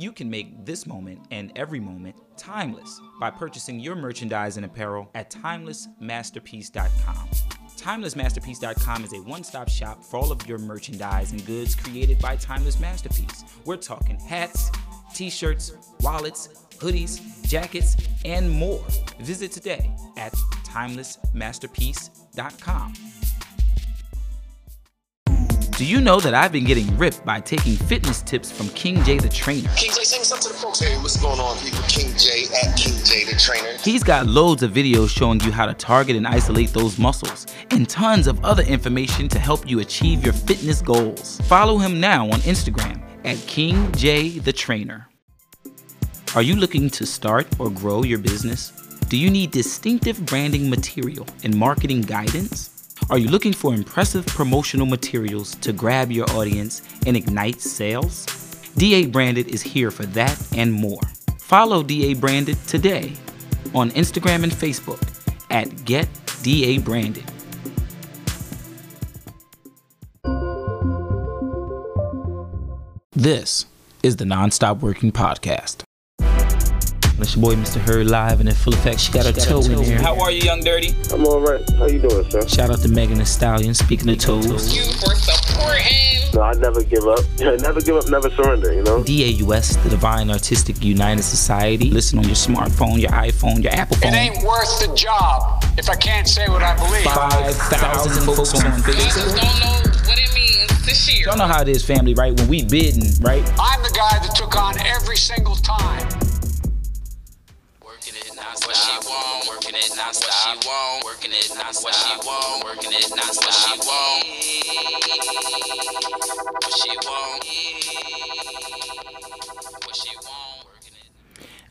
You can make this moment and every moment timeless by purchasing your merchandise and apparel at timelessmasterpiece.com. TimelessMasterpiece.com is a one stop shop for all of your merchandise and goods created by Timeless Masterpiece. We're talking hats, t shirts, wallets, hoodies, jackets, and more. Visit today at TimelessMasterpiece.com. Do you know that I've been getting ripped by taking fitness tips from King J the trainer? King J, sing something to the folks. Hey, what's going on, people? King J at King J the trainer. He's got loads of videos showing you how to target and isolate those muscles, and tons of other information to help you achieve your fitness goals. Follow him now on Instagram at King J the trainer. Are you looking to start or grow your business? Do you need distinctive branding material and marketing guidance? Are you looking for impressive promotional materials to grab your audience and ignite sales? DA Branded is here for that and more. Follow DA Branded today on Instagram and Facebook at Get DA Branded. This is the Nonstop Working Podcast. That's your boy, Mr. Hurd, live and in full effect. She got her toe in here. How are you, Young Dirty? I'm all right. How you doing, sir? Shout out to Megan Thee Stallion. Speaking of toes, Thank you for supporting. No, I never give up. never give up, never surrender, you know? DAUS, the Divine Artistic United Society. Listen on your smartphone, your iPhone, your Apple phone. It ain't worth the job if I can't say what I believe. 5,000 folks on Niggas Facebook. don't know what it means to share. Y'all know how it is, family, right? When we bidding, right? I'm the guy that took on every single time. What she want, working it non what she want, working it non what she want, working it non what she want, what she want, what she want.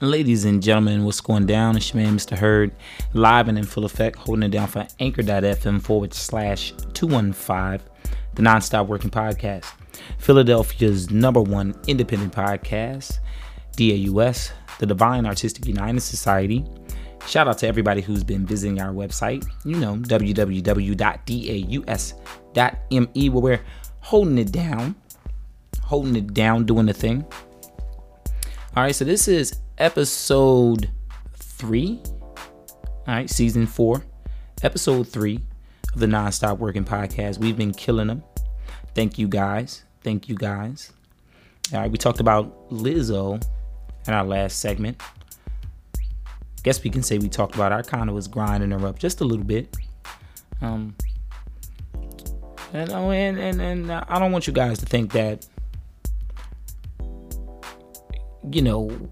Ladies and gentlemen, what's going down? It's your man, Mr. Hurd, live and in full effect, holding it down for anchor.fm forward slash 215, the Nonstop Working Podcast, Philadelphia's number one independent podcast, DAUS, the Divine Artistic United Society. Shout out to everybody who's been visiting our website, you know, www.daus.me, where we're holding it down, holding it down, doing the thing. All right, so this is episode three. All right, season four, episode three of the Nonstop Working Podcast. We've been killing them. Thank you guys. Thank you guys. All right, we talked about Lizzo in our last segment. I guess we can say we talked about. our kind of was grinding her up just a little bit. Um, and oh, and and and I don't want you guys to think that you know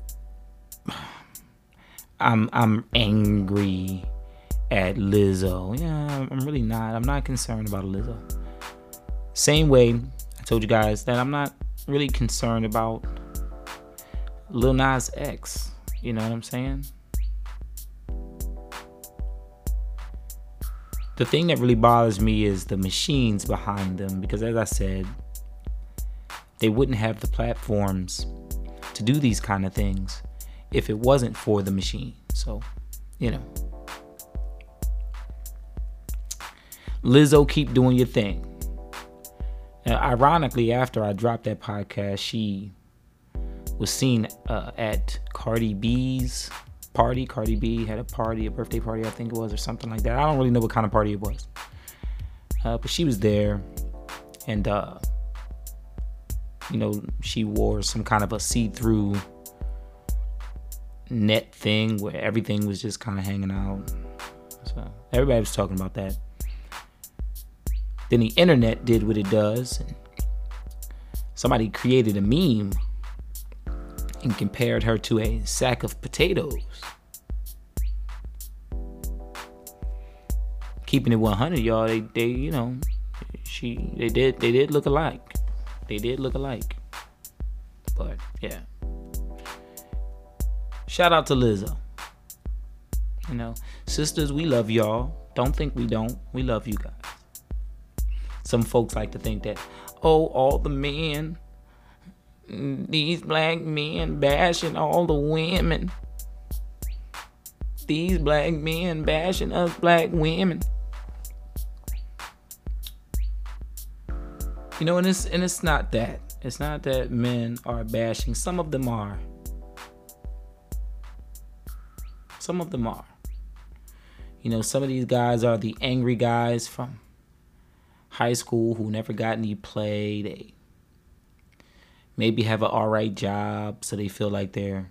I'm I'm angry at Lizzo. Yeah, I'm really not. I'm not concerned about Lizzo. Same way I told you guys that I'm not really concerned about Lil Nas X. You know what I'm saying? The thing that really bothers me is the machines behind them because, as I said, they wouldn't have the platforms to do these kind of things if it wasn't for the machine. So, you know. Lizzo, keep doing your thing. Now, ironically, after I dropped that podcast, she was seen uh, at Cardi B's party. Cardi B had a party, a birthday party, I think it was, or something like that. I don't really know what kind of party it was. Uh, but she was there, and, uh, you know, she wore some kind of a see through net thing where everything was just kind of hanging out. So everybody was talking about that. Then the internet did what it does. And somebody created a meme and compared her to a sack of potatoes. Keeping it 100, y'all, they, they, you know, she, they did, they did look alike. They did look alike. But yeah. Shout out to Lizzo. You know, sisters, we love y'all. Don't think we don't. We love you guys. Some folks like to think that, oh, all the men, these black men bashing all the women. These black men bashing us black women. You know, and it's and it's not that. It's not that men are bashing. Some of them are. Some of them are. You know, some of these guys are the angry guys from high school who never got any play. They maybe have an all right job, so they feel like they're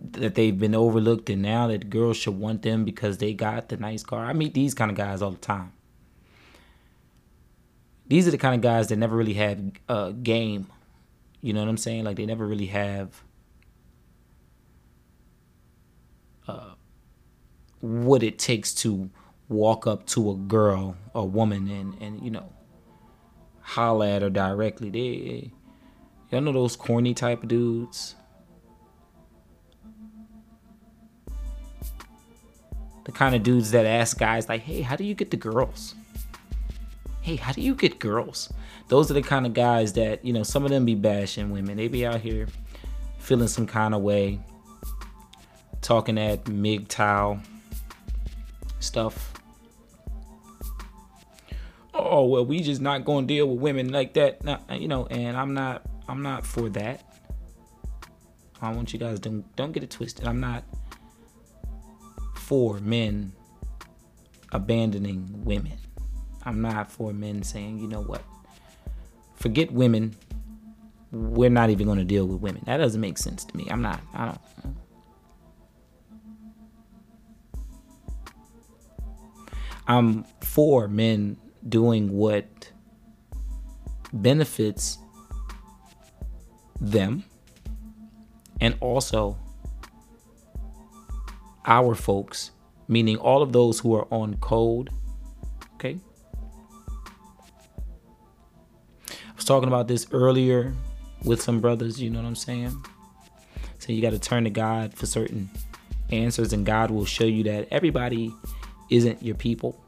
that they've been overlooked and now that girls should want them because they got the nice car. I meet these kind of guys all the time. These are the kind of guys that never really have a game. You know what I'm saying? Like they never really have uh, what it takes to walk up to a girl a woman and and you know holla at her directly. They y'all know those corny type of dudes the kind of dudes that ask guys like, "Hey, how do you get the girls?" Hey, how do you get girls? Those are the kind of guys that you know. Some of them be bashing women. They be out here feeling some kind of way, talking that MGTOW stuff. Oh well, we just not gonna deal with women like that, you know. And I'm not. I'm not for that. I want you guys don't don't get it twisted. I'm not for men abandoning women. I'm not for men saying, you know what, forget women. We're not even to deal with women. That doesn't make sense to me. I'm not. I don't. I'm for men doing what benefits them and also our folks, meaning all of those who are on code. Okay. I was talking about this earlier with some brothers, you know what I'm saying? So you got to turn to God for certain answers, and God will show you that everybody isn't your people.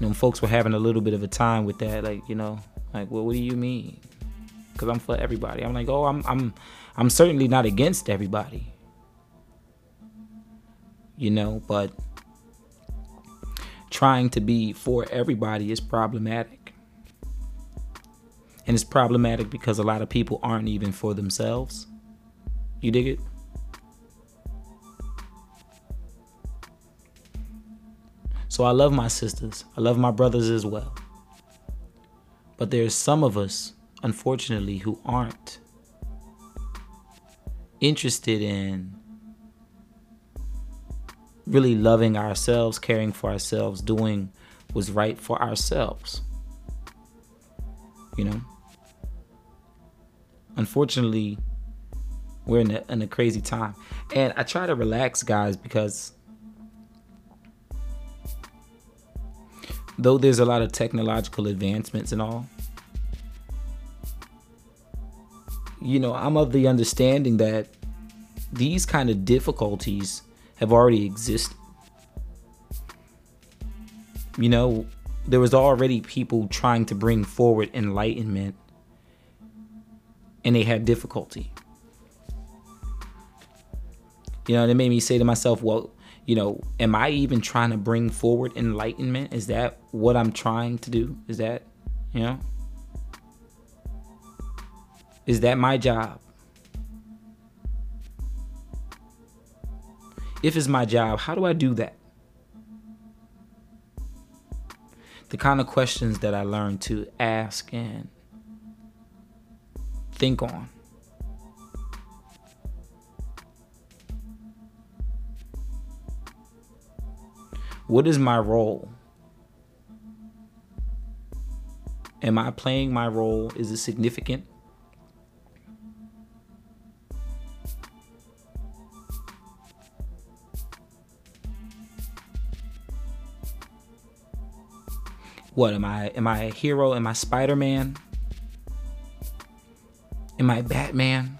You know, folks were having a little bit of a time with that, like, you know, like, well, what do you mean? Because I'm for everybody. I'm like, oh, I'm, I'm, I'm certainly not against everybody you know, but trying to be for everybody is problematic. And it's problematic because a lot of people aren't even for themselves. You dig it? So I love my sisters. I love my brothers as well. But there's some of us, unfortunately, who aren't interested in really loving ourselves, caring for ourselves, doing what's right for ourselves. You know? Unfortunately, we're in a, in a crazy time. And I try to relax, guys, because though there's a lot of technological advancements and all, you know, I'm of the understanding that these kind of difficulties have already existed. You know, there was already people trying to bring forward enlightenment and they had difficulty. You know, it made me say to myself, well, you know, am I even trying to bring forward enlightenment? Is that what I'm trying to do? Is that, you know? Is that my job? if it's my job, how do I do that? The kind of questions that I learned to ask and think on. What is my role? Am I playing my role? Is it significant? What am I? Am I a hero? Am I Spider Man? Am I Batman?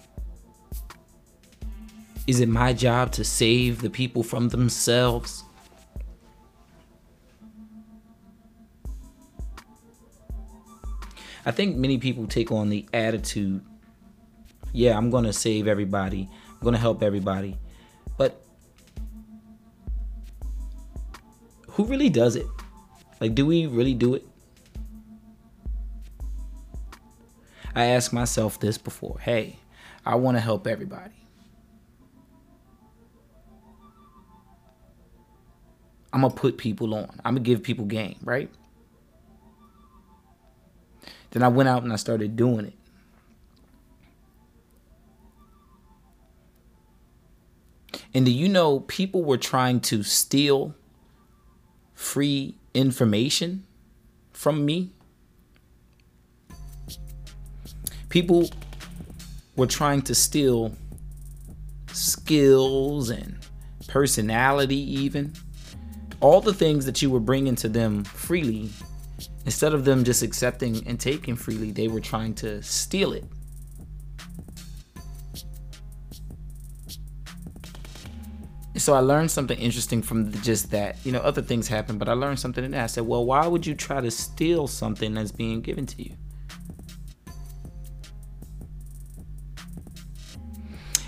Is it my job to save the people from themselves? I think many people take on the attitude, yeah, I'm going to save everybody, I'm going to help everybody. But who really does it? Like, do we really do it? I ask myself this before hey, I want to help everybody. I'm going to put people on, I'm going to give people game, right? Then I went out and I started doing it. And do you know people were trying to steal free information from me? People were trying to steal skills and personality, even all the things that you were bringing to them freely. Instead of them just accepting and taking freely, they were trying to steal it. so I learned something interesting from just that. You know, other things happen, but I learned something and. I said, well, why would you try to steal something that's being given to you?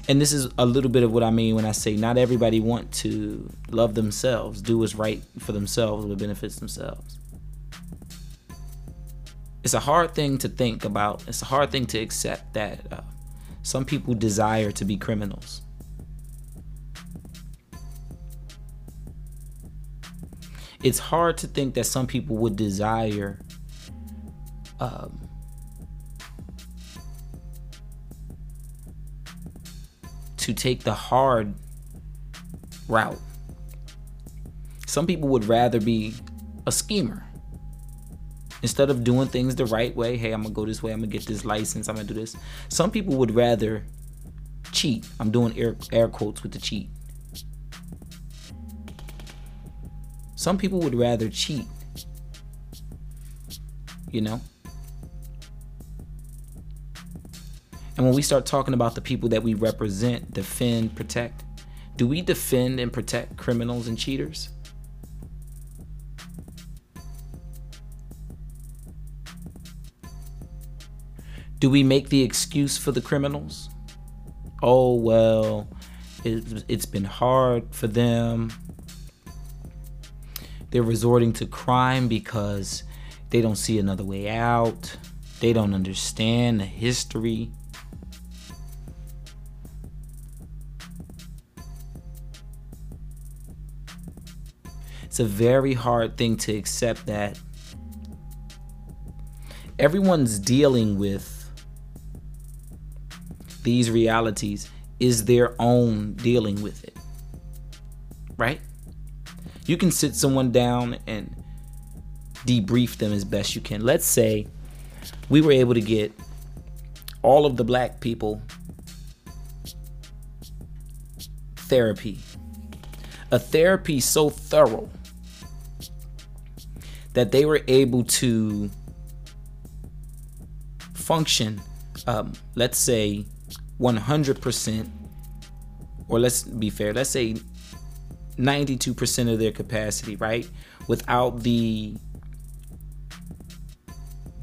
And this is a little bit of what I mean when I say not everybody want to love themselves, do what's right for themselves, what benefits themselves. It's a hard thing to think about. It's a hard thing to accept that uh, some people desire to be criminals it's hard to think that some people would desire um, to take the hard route. Some people would rather be a schemer. Instead of doing things the right way, hey, I'm gonna go this way, I'm gonna get this license, I'm gonna do this. Some people would rather cheat. I'm doing air, air quotes with the cheat. Some people would rather cheat. You know? And when we start talking about the people that we represent, defend, protect, do we defend and protect criminals and cheaters? Do we make the excuse for the criminals? Oh, well, it, has been hard for them. They're resorting to crime because they don't see another way out. They don't understand the history. It's a very hard thing to accept that everyone's dealing with these realities is their own dealing with it. Right? You can sit someone down and debrief them as best you can. Let's say we were able to get all of the black people therapy. A therapy so thorough that they were able to function, um, let's say 100%, or let's be fair, let's say 92% of their capacity, right? Without the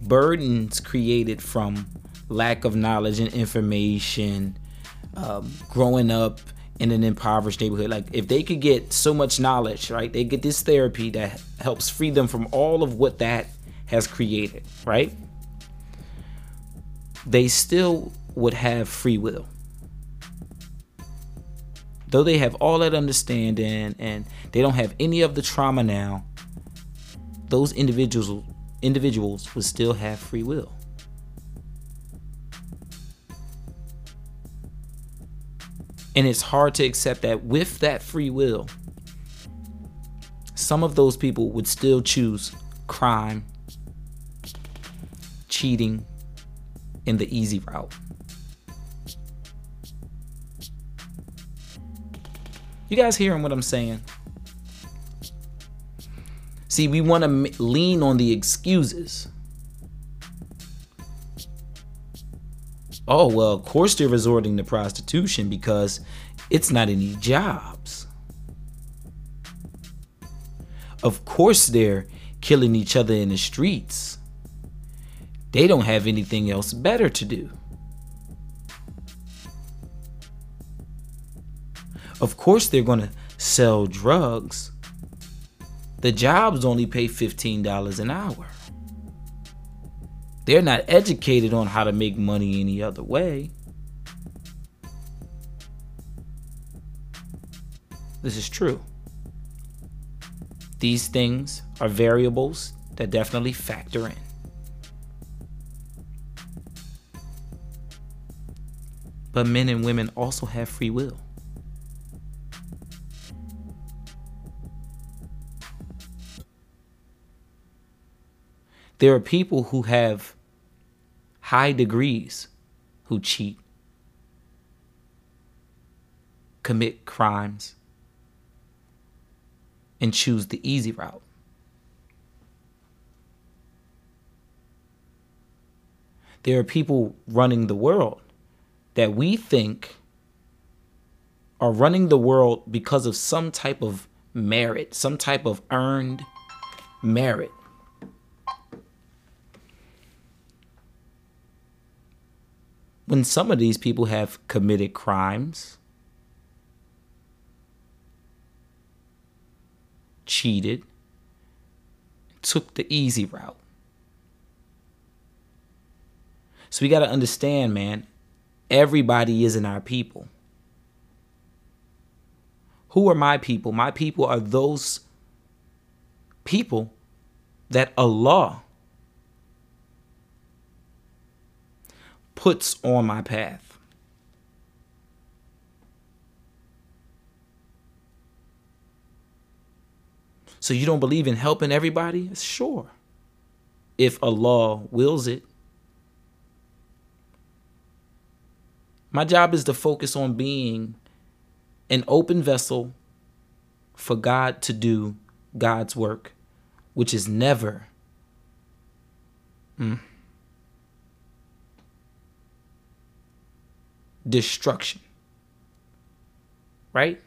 burdens created from lack of knowledge and information, um, growing up in an impoverished neighborhood. Like, if they could get so much knowledge, right? They get this therapy that helps free them from all of what that has created, right? They still would have free will though they have all that understanding and they don't have any of the trauma now, those individuals individuals would still have free will. And it's hard to accept that with that free will, some of those people would still choose crime, cheating, and the easy route. You guys hearing what I'm saying? See, we want to m- lean on the excuses. Oh, well, of course they're resorting to prostitution because it's not any jobs. Of course they're killing each other in the streets. They don't have anything else better to do. Of course, they're going to sell drugs. The jobs only pay $15 an hour. They're not educated on how to make money any other way. This is true. These things are variables that definitely factor in. But men and women also have free will. There are people who have high degrees who cheat, commit crimes, and choose the easy route. There are people running the world that we think are running the world because of some type of merit, some type of earned merit. When some of these people have committed crimes, cheated, took the easy route. So we got to understand, man, everybody isn't our people. Who are my people? My people are those people that Allah puts on my path. So you don't believe in helping everybody? Sure. If Allah wills it. My job is to focus on being an open vessel for God to do God's work, which is never mm, destruction. Right?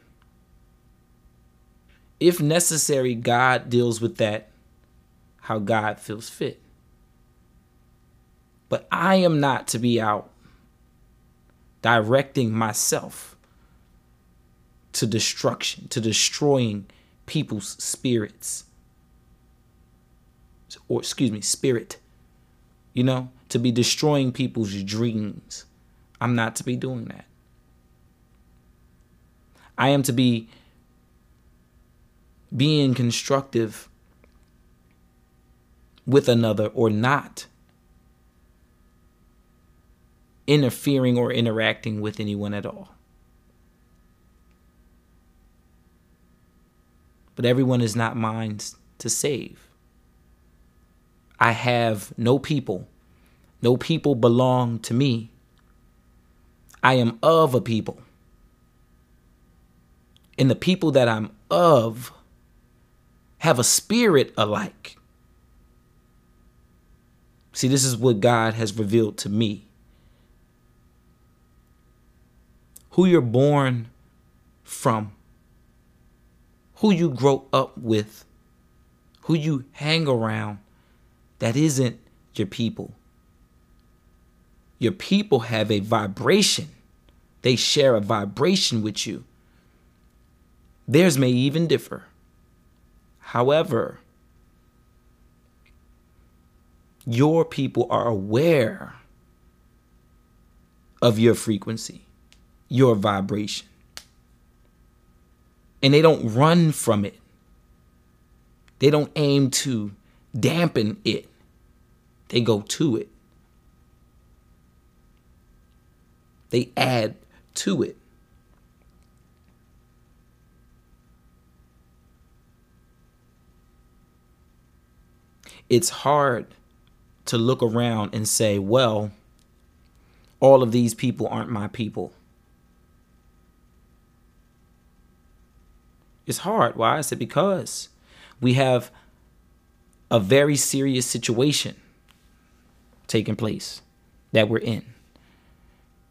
If necessary, God deals with that how God feels fit. But I am not to be out directing myself to destruction, to destroying people's spirits. Or, excuse me, spirit. You know, to be destroying people's dreams. I'm not to be doing that. I am to be being constructive with another or not interfering or interacting with anyone at all. But everyone is not mine to save. I have no people. No people belong to me. I am of a people. And the people that I'm of have a spirit alike. See, this is what God has revealed to me. Who you're born from, who you grow up with, who you hang around, that isn't your people. Your people have a vibration, they share a vibration with you. Theirs may even differ. However, your people are aware of your frequency, your vibration. And they don't run from it. They don't aim to dampen it. They go to it. They add to it. it's hard to look around and say, well, all of these people aren't my people. It's hard. Why? I said because we have a very serious situation taking place that we're in.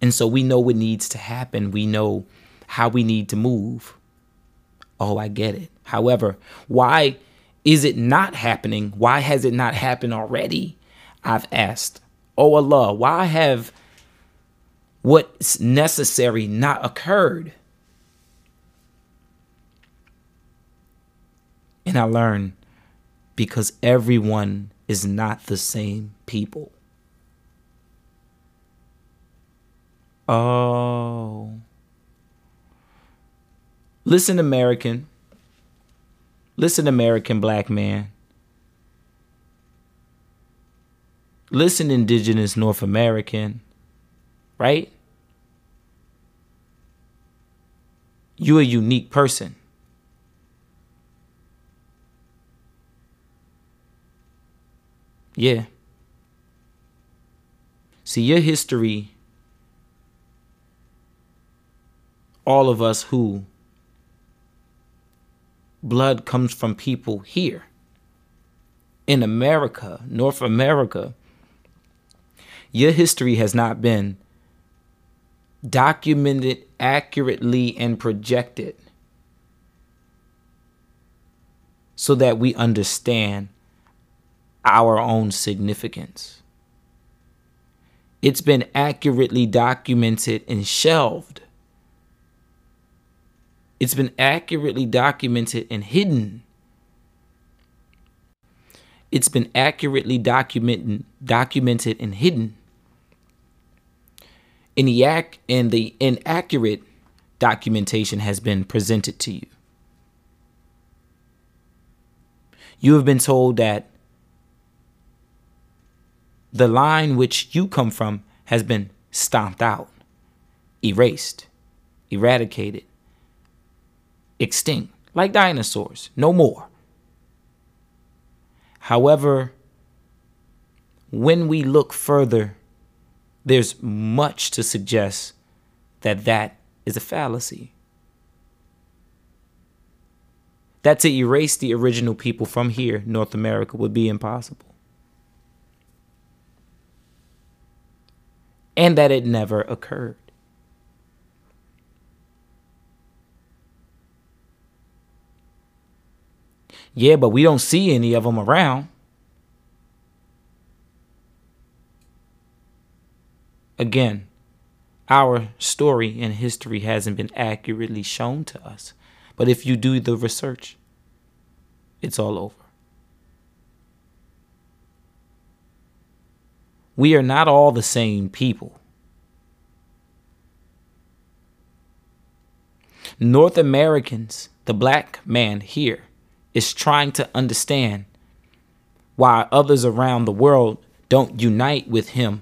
And so we know what needs to happen. We know how we need to move. Oh, I get it. However, why is it not happening? Why has it not happened already? I've asked. Oh Allah, why have what's necessary not occurred? And I learned because everyone is not the same people. Oh. Listen, American. Listen, American black man. Listen, indigenous North American. Right? You're a unique person. Yeah. See, your history, all of us who blood comes from people here in America, North America, your history has not been documented accurately and projected so that we understand our own significance. It's been accurately documented and shelved. It's been accurately documented and hidden. It's been accurately documented, documented and hidden. And the, ac- and the inaccurate documentation has been presented to you. You have been told that the line which you come from has been stomped out, erased, eradicated, extinct, like dinosaurs, no more. However, when we look further, there's much to suggest that that is a fallacy. That to erase the original people from here, North America, would be impossible. and that it never occurred. Yeah, but we don't see any of them around. Again, our story and history hasn't been accurately shown to us. But if you do the research, it's all over. We are not all the same people. North Americans, the black man here, is trying to understand why others around the world don't unite with him.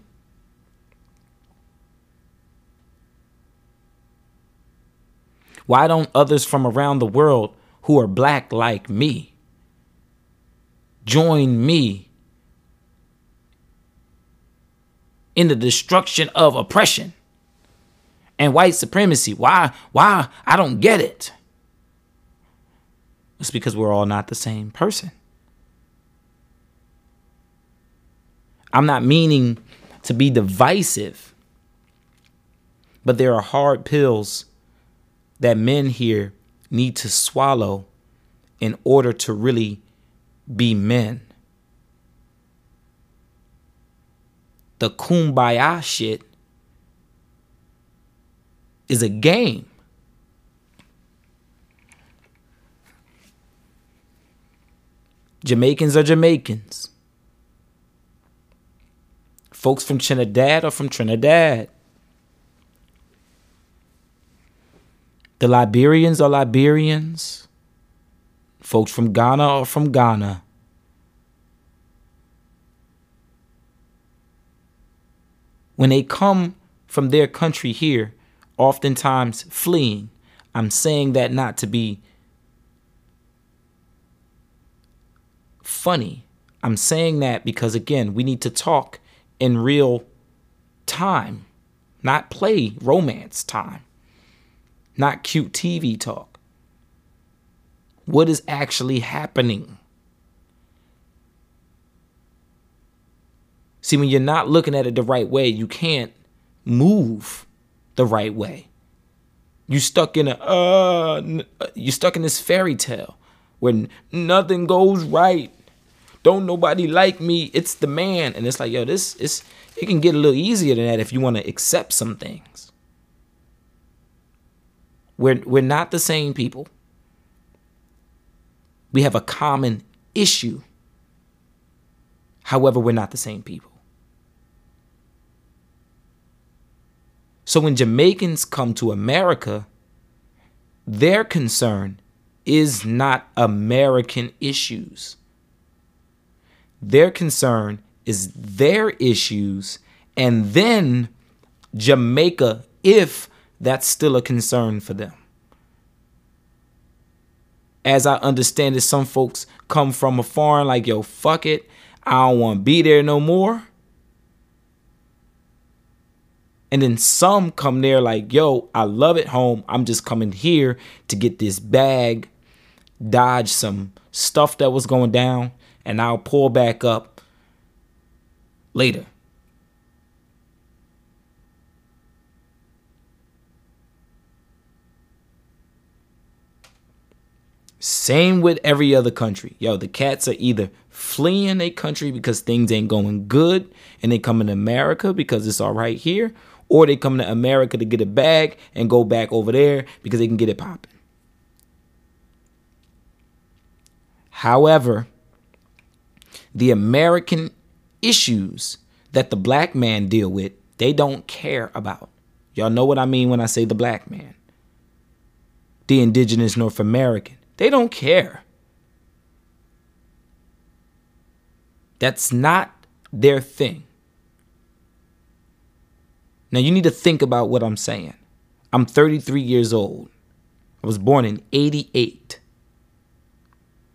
Why don't others from around the world who are black like me join me in the destruction of oppression and white supremacy. Why? Why? I don't get it. It's because we're all not the same person. I'm not meaning to be divisive, but there are hard pills that men here need to swallow in order to really be men. the kumbaya shit is a game. Jamaicans are Jamaicans. Folks from Trinidad are from Trinidad. The Liberians are Liberians. Folks from Ghana are from Ghana. when they come from their country here, oftentimes fleeing. I'm saying that not to be funny. I'm saying that because, again, we need to talk in real time, not play romance time, not cute TV talk. What is actually happening? See, when you're not looking at it the right way, you can't move the right way. You stuck in a uh, uh you stuck in this fairy tale where nothing goes right. Don't nobody like me. It's the man, and it's like yo, this is it can get a little easier than that if you want to accept some things. We're we're not the same people. We have a common issue However, we're not the same people. So when Jamaicans come to America, their concern is not American issues. Their concern is their issues and then Jamaica if that's still a concern for them. As I understand it, some folks come from a foreign like, yo, fuck it. I don't want to be there no more. And then some come there like, yo, I love it home. I'm just coming here to get this bag, dodge some stuff that was going down, and I'll pull back up later. Same with every other country. Yo, the cats are either fleeing a country because things ain't going good and they come in America because it's all right here, or they come to America to get a bag and go back over there because they can get it popping. However, the American issues that the black man deal with, they don't care about. Y'all know what I mean when I say the black man. The indigenous North American. They don't care. That's not their thing. Now you need to think about what I'm saying. I'm 33 years old. I was born in 88.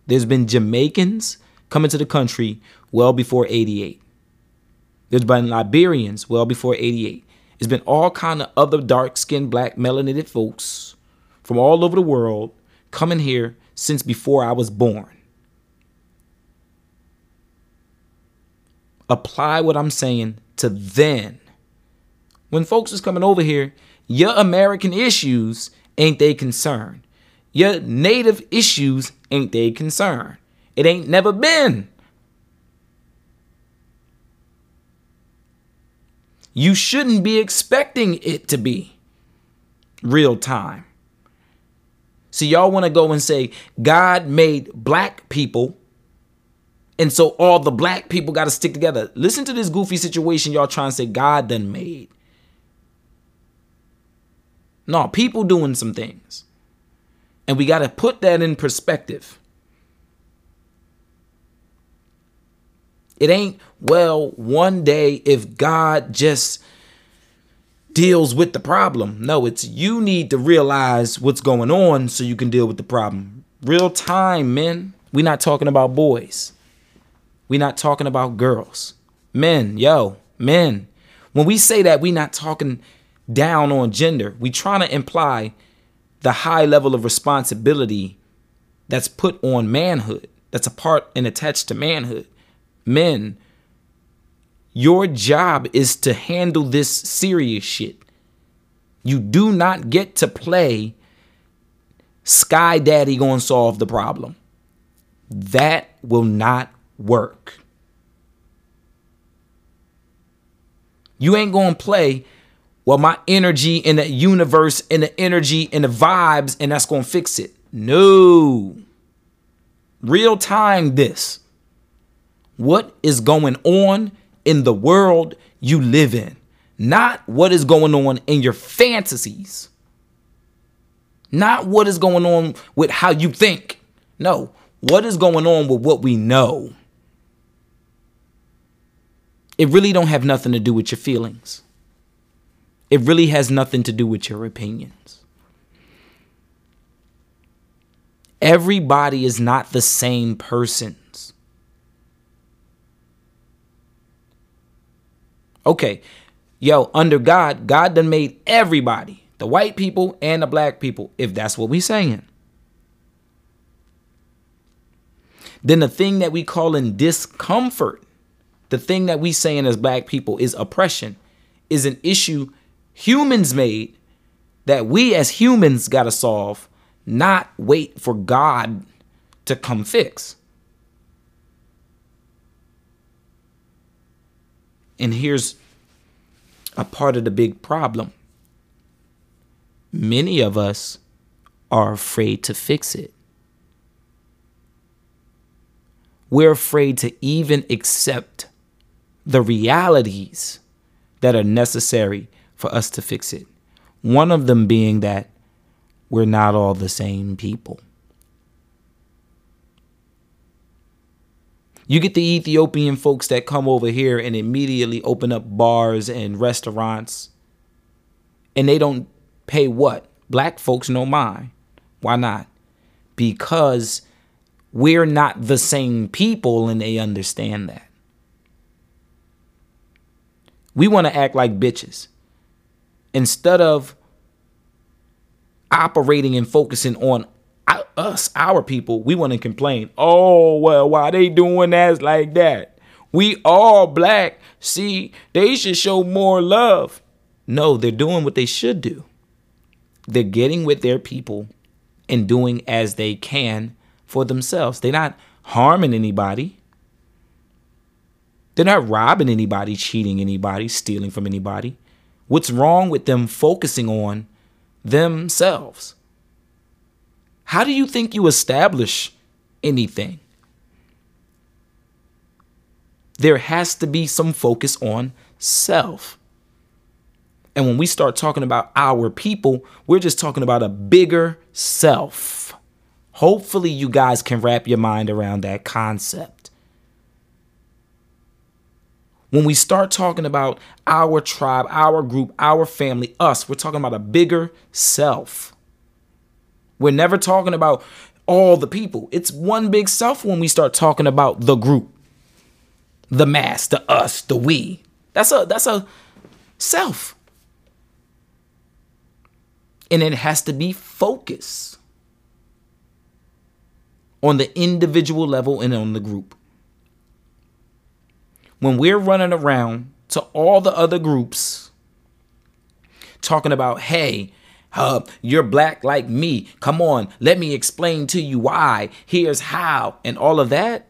There's been Jamaicans coming to the country well before 88. There's been Liberians well before 88. There's been all kind of other dark-skinned black melanated folks from all over the world coming here since before I was born. Apply what I'm saying to then. When folks is coming over here, your American issues ain't they concern. Your native issues ain't they concern. It ain't never been. You shouldn't be expecting it to be real time. See, y'all want to go and say God made black people, and so all the black people got to stick together. Listen to this goofy situation y'all trying to say God done made. No, people doing some things. And we got to put that in perspective. It ain't, well, one day if God just deals with the problem. No, it's you need to realize what's going on so you can deal with the problem. Real time, men. We're not talking about boys. We're not talking about girls. Men, yo, men. When we say that, we're not talking down on gender. We trying to imply the high level of responsibility that's put on manhood, that's a part and attached to manhood. Men, your job is to handle this serious shit. You do not get to play Sky Daddy gonna solve the problem. That will not work. You ain't gonna play, well, my energy in the universe and the energy and the vibes, and that's gonna fix it. No. Real time, this. What is going on in the world you live in, not what is going on in your fantasies, not what is going on with how you think. No, what is going on with what we know. It really don't have nothing to do with your feelings. It really has nothing to do with your opinions. Everybody is not the same person. Okay, yo, under God, God done made everybody, the white people and the black people, if that's what we saying. Then the thing that we call in discomfort, the thing that we saying as black people is oppression, is an issue humans made that we as humans got to solve, not wait for God to come fix. And here's a part of the big problem many of us are afraid to fix it. we're afraid to even accept the realities that are necessary for us to fix it. One of them being that we're not all the same people. You get the Ethiopian folks that come over here and immediately open up bars and restaurants, and they don't pay what? Black folks no mind. Why not? Because we're not the same people and they understand that. We want to act like bitches. Instead of operating and focusing on us, our people, we want to complain. Oh, well, why they doing that like that? We all black. See, they should show more love. No, they're doing what they should do. They're getting with their people and doing as they can for themselves. They're not harming anybody. They're not robbing anybody, cheating anybody, stealing from anybody. What's wrong with them focusing on themselves? How do you think you establish anything? There has to be some focus on self. And when we start talking about our people, we're just talking about a bigger self. Hopefully, you guys can wrap your mind around that concept. When we start talking about our tribe, our group, our family, us, we're talking about a bigger self. We're never talking about all the people. It's one big self when we start talking about the group, the mass, the us, the we. That's a that's a self. And it has to be focused on the individual level and on the group. When we're running around to all the other groups talking about, hey, uh, you're black like me. Come on, let me explain to you why. Here's how, and all of that.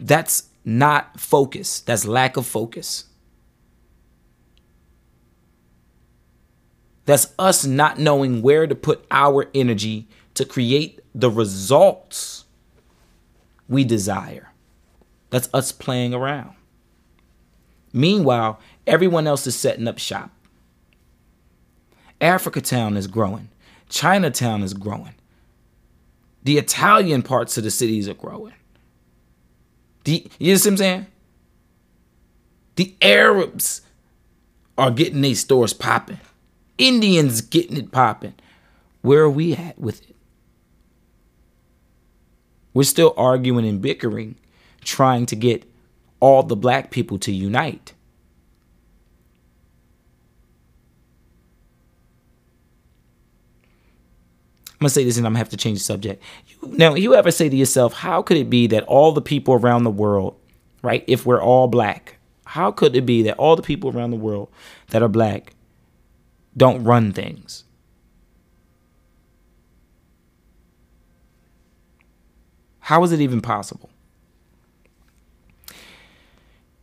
That's not focus. That's lack of focus. That's us not knowing where to put our energy to create the results we desire. That's us playing around. Meanwhile, everyone else is setting up shop. Africa Town is growing. Chinatown is growing. The Italian parts of the cities are growing. The, you know what I'm saying? The Arabs are getting these stores popping. Indians getting it popping. Where are we at with it? We're still arguing and bickering, trying to get all the black people to unite. Gonna say this and I'm gonna have to change the subject. Now, you ever say to yourself, how could it be that all the people around the world, right, if we're all black, how could it be that all the people around the world that are black don't run things? How is it even possible?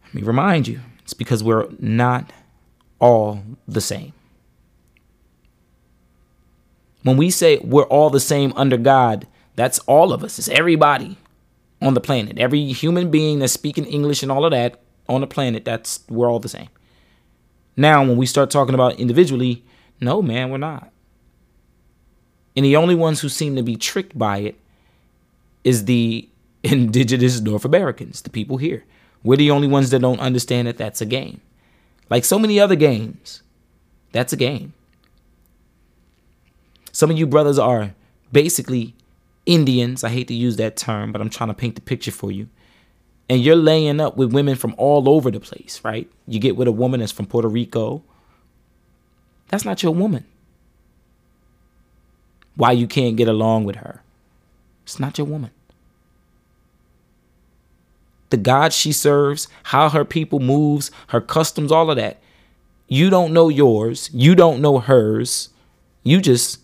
Let me remind you, it's because we're not all the same. When we say we're all the same under God, that's all of us. It's everybody on the planet. Every human being that's speaking English and all of that on the planet, that's we're all the same. Now, when we start talking about individually, no, man, we're not. And the only ones who seem to be tricked by it is the indigenous North Americans, the people here. We're the only ones that don't understand that that's a game. Like so many other games, that's a game. Some of you brothers are basically Indians. I hate to use that term, but I'm trying to paint the picture for you. And you're laying up with women from all over the place, right? You get with a woman that's from Puerto Rico. That's not your woman. Why you can't get along with her? It's not your woman. The God she serves, how her people moves, her customs, all of that. You don't know yours. You don't know hers. You just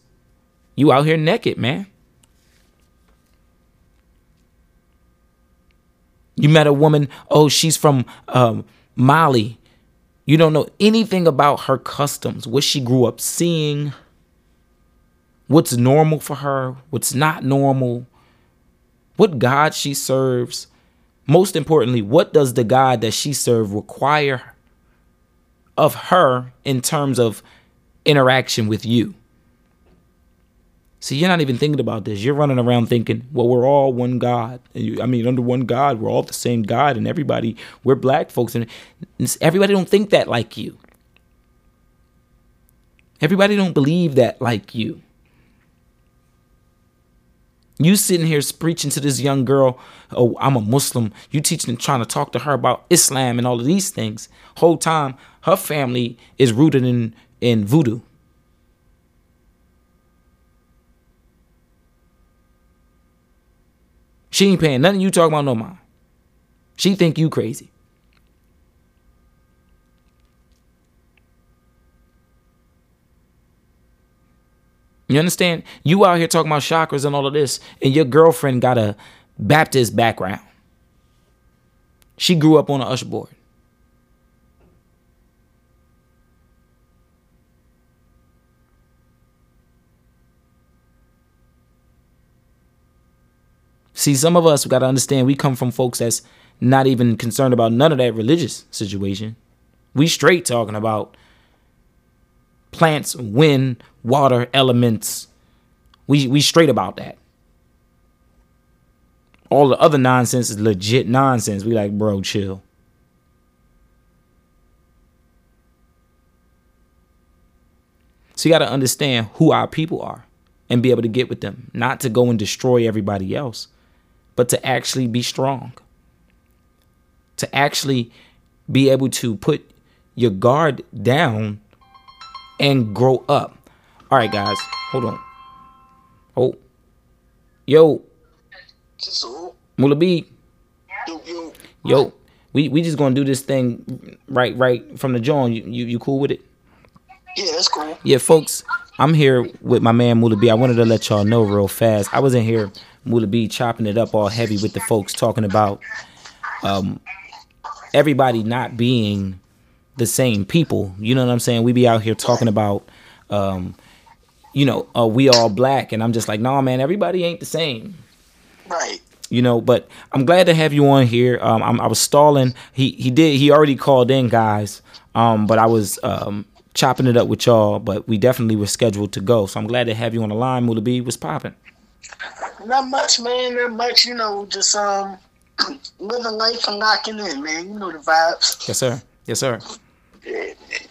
you out here naked, man. You met a woman, oh, she's from um, Mali. You don't know anything about her customs, what she grew up seeing, what's normal for her, what's not normal. what God she serves. Most importantly, what does the God that she serves require of her in terms of interaction with you? See, you're not even thinking about this. You're running around thinking, well, we're all one God. I mean, under one God, we're all the same God, and everybody, we're black folks, and everybody don't think that like you. Everybody don't believe that like you. You sitting here preaching to this young girl, oh, I'm a Muslim. You teaching and trying to talk to her about Islam and all of these things. Whole time, her family is rooted in in voodoo. She ain't paying nothing you talk about no mind. She think you crazy. You understand? You out here talking about chakras and all of this, and your girlfriend got a Baptist background. She grew up on an usher board. See, some of us got to understand we come from folks that's not even concerned about none of that religious situation. We straight talking about plants, wind, water, elements. We we straight about that. All the other nonsense is legit nonsense. We like, bro, chill. So you got to understand who our people are and be able to get with them, not to go and destroy everybody else but to actually be strong. To actually be able to put your guard down and grow up. All right, guys, hold on. Oh, yo, Mula B. Yo, we we just gonna do this thing right right from the joint. You, you you cool with it? Yeah, that's cool. Yeah, folks, I'm here with my man Mula B. I wanted to let y'all know real fast. I was in here Mula B chopping it up all heavy with the folks talking about um, everybody not being the same people. You know what I'm saying? We be out here talking about, um, you know, uh, we all black, and I'm just like, nah, man, everybody ain't the same. Right. You know, but I'm glad to have you on here. Um, I'm, i was stalling. He he did. He already called in, guys. Um, but I was um chopping it up with y'all. But we definitely were scheduled to go. So I'm glad to have you on the line. Mula B was popping. Not much, man. Not much. You know, just um, living life and knocking in, man. You know the vibes. Yes, sir. Yes, sir.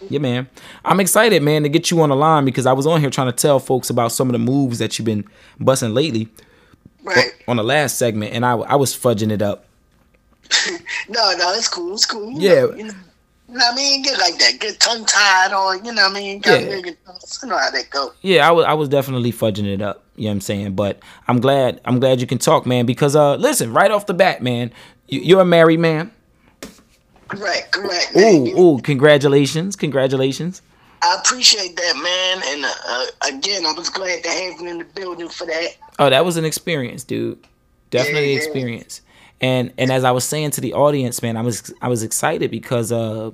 Yeah, man. I'm excited, man, to get you on the line because I was on here trying to tell folks about some of the moves that you've been busting lately. Right. On the last segment, and I I was fudging it up. no, no, it's cool. It's cool. You yeah. Know, you know, you know I mean? Get like that. Get tongue tied or you know what I mean? Got Yeah. You know how that go. Yeah, I was I was definitely fudging it up. You know what I'm saying? But I'm glad I'm glad you can talk, man, because uh listen, right off the bat, man, you, you're a married man. Correct, correct. Ooh, ooh, congratulations. Congratulations. I appreciate that, man. And uh, uh, again, I was glad to have you in the building for that. Oh, that was an experience, dude. Definitely Yeah. experience. And and as I was saying to the audience, man, I was I was excited because uh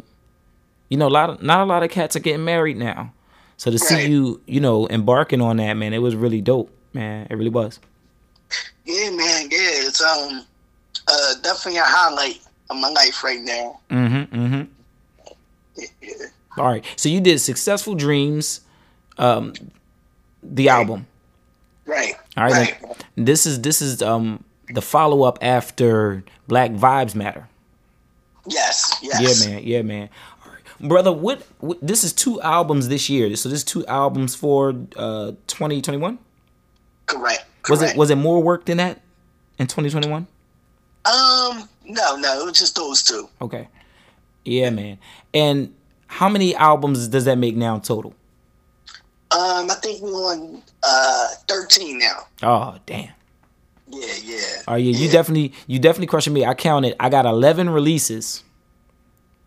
you know, a lot of not a lot of cats are getting married now. So to see you, you know, embarking on that, man, it was really dope, man. It really was. Yeah, man. Yeah, it's um uh definitely a highlight of my life right now. Mm-hmm. Mm-hmm. Yeah. All right. So you did Successful Dreams, um, the album. Right. All right. Right. This is this is um the follow up after Black Vibes Matter. Yes. Yes. Yeah, man. Yeah, man. Brother, what, what this is two albums this year. So this is two albums for uh 2021? Correct. Was it was it more work than that in 2021? Um. No. No. It was just those two. Okay. Yeah, man. And how many albums does that make now total? Um. I think we're on uh thirteen now. Oh, damn. Yeah. Yeah. Oh yeah, you definitely you definitely crushing me. I counted. I got 11 releases.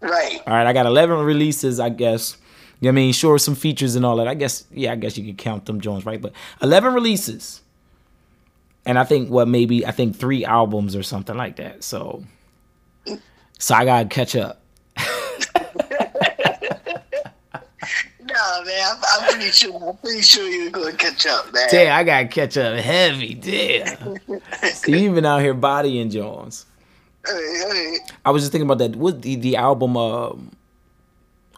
Right. All right, I got 11 releases, I guess. You know I mean? Sure, some features and all that. I guess, yeah, I guess you could count them Jones, right? But 11 releases. And I think, what, maybe, I think three albums or something like that. So, so I got to catch up. No. Man, I'm, I'm pretty sure. I'm pretty sure you're gonna catch up, man. Damn, I gotta catch up heavy. Damn. so you been out here bodying Jones. Hey, hey. I was just thinking about that. What the the album? Um,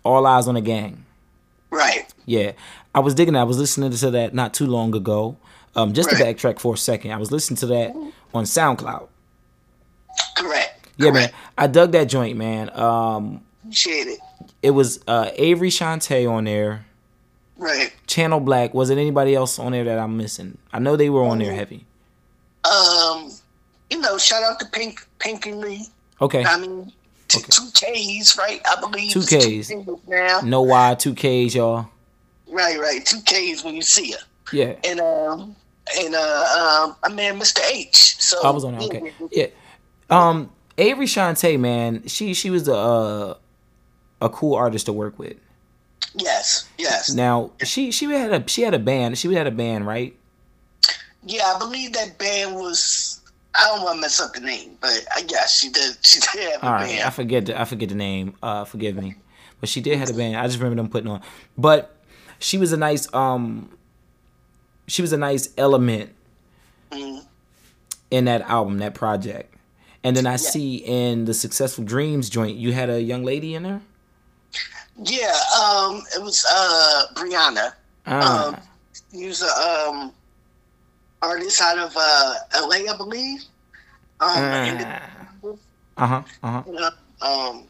All Eyes on the Gang. Right. Yeah, I was digging. that. I was listening to that not too long ago. Um, just to backtrack for a second, I was listening to that on SoundCloud. Correct. Yeah, Correct. man, I dug that joint, man. Um, Appreciate it. it was uh, Avery Shante on there. Right. Channel Black. Was it anybody else on there that I'm missing? I know they were on there heavy. Um, you know, shout out to Pink, Pink and Lee. Okay. I mean, t- two Ks, right? I believe Two Ks. now. No Y, two Ks, y'all. Right, right. Two Ks when you see her. Yeah. And um, and uh, um, I man, Mr. H. So I was on that. Okay. Yeah. Um, Avery Shante, man, she she was a uh, a cool artist to work with. Yes, yes. Now she she had a she had a band. She had a band, right? Yeah, I believe that band was. I don't want to mess up the name, but I guess she did. She did have a All right, band. I forget the, I forget the name. Uh, forgive me, but she did have a band. I just remember them putting on. But she was a nice um, she was a nice element Mhm. in that album, that project. And then I see in the Successful Dreams joint, you had a young lady in there. Yeah, um, it was uh Brianna. Ah, Um, he was a um artist out of uh LA, I believe. Um, uh huh, uh huh. you know, um,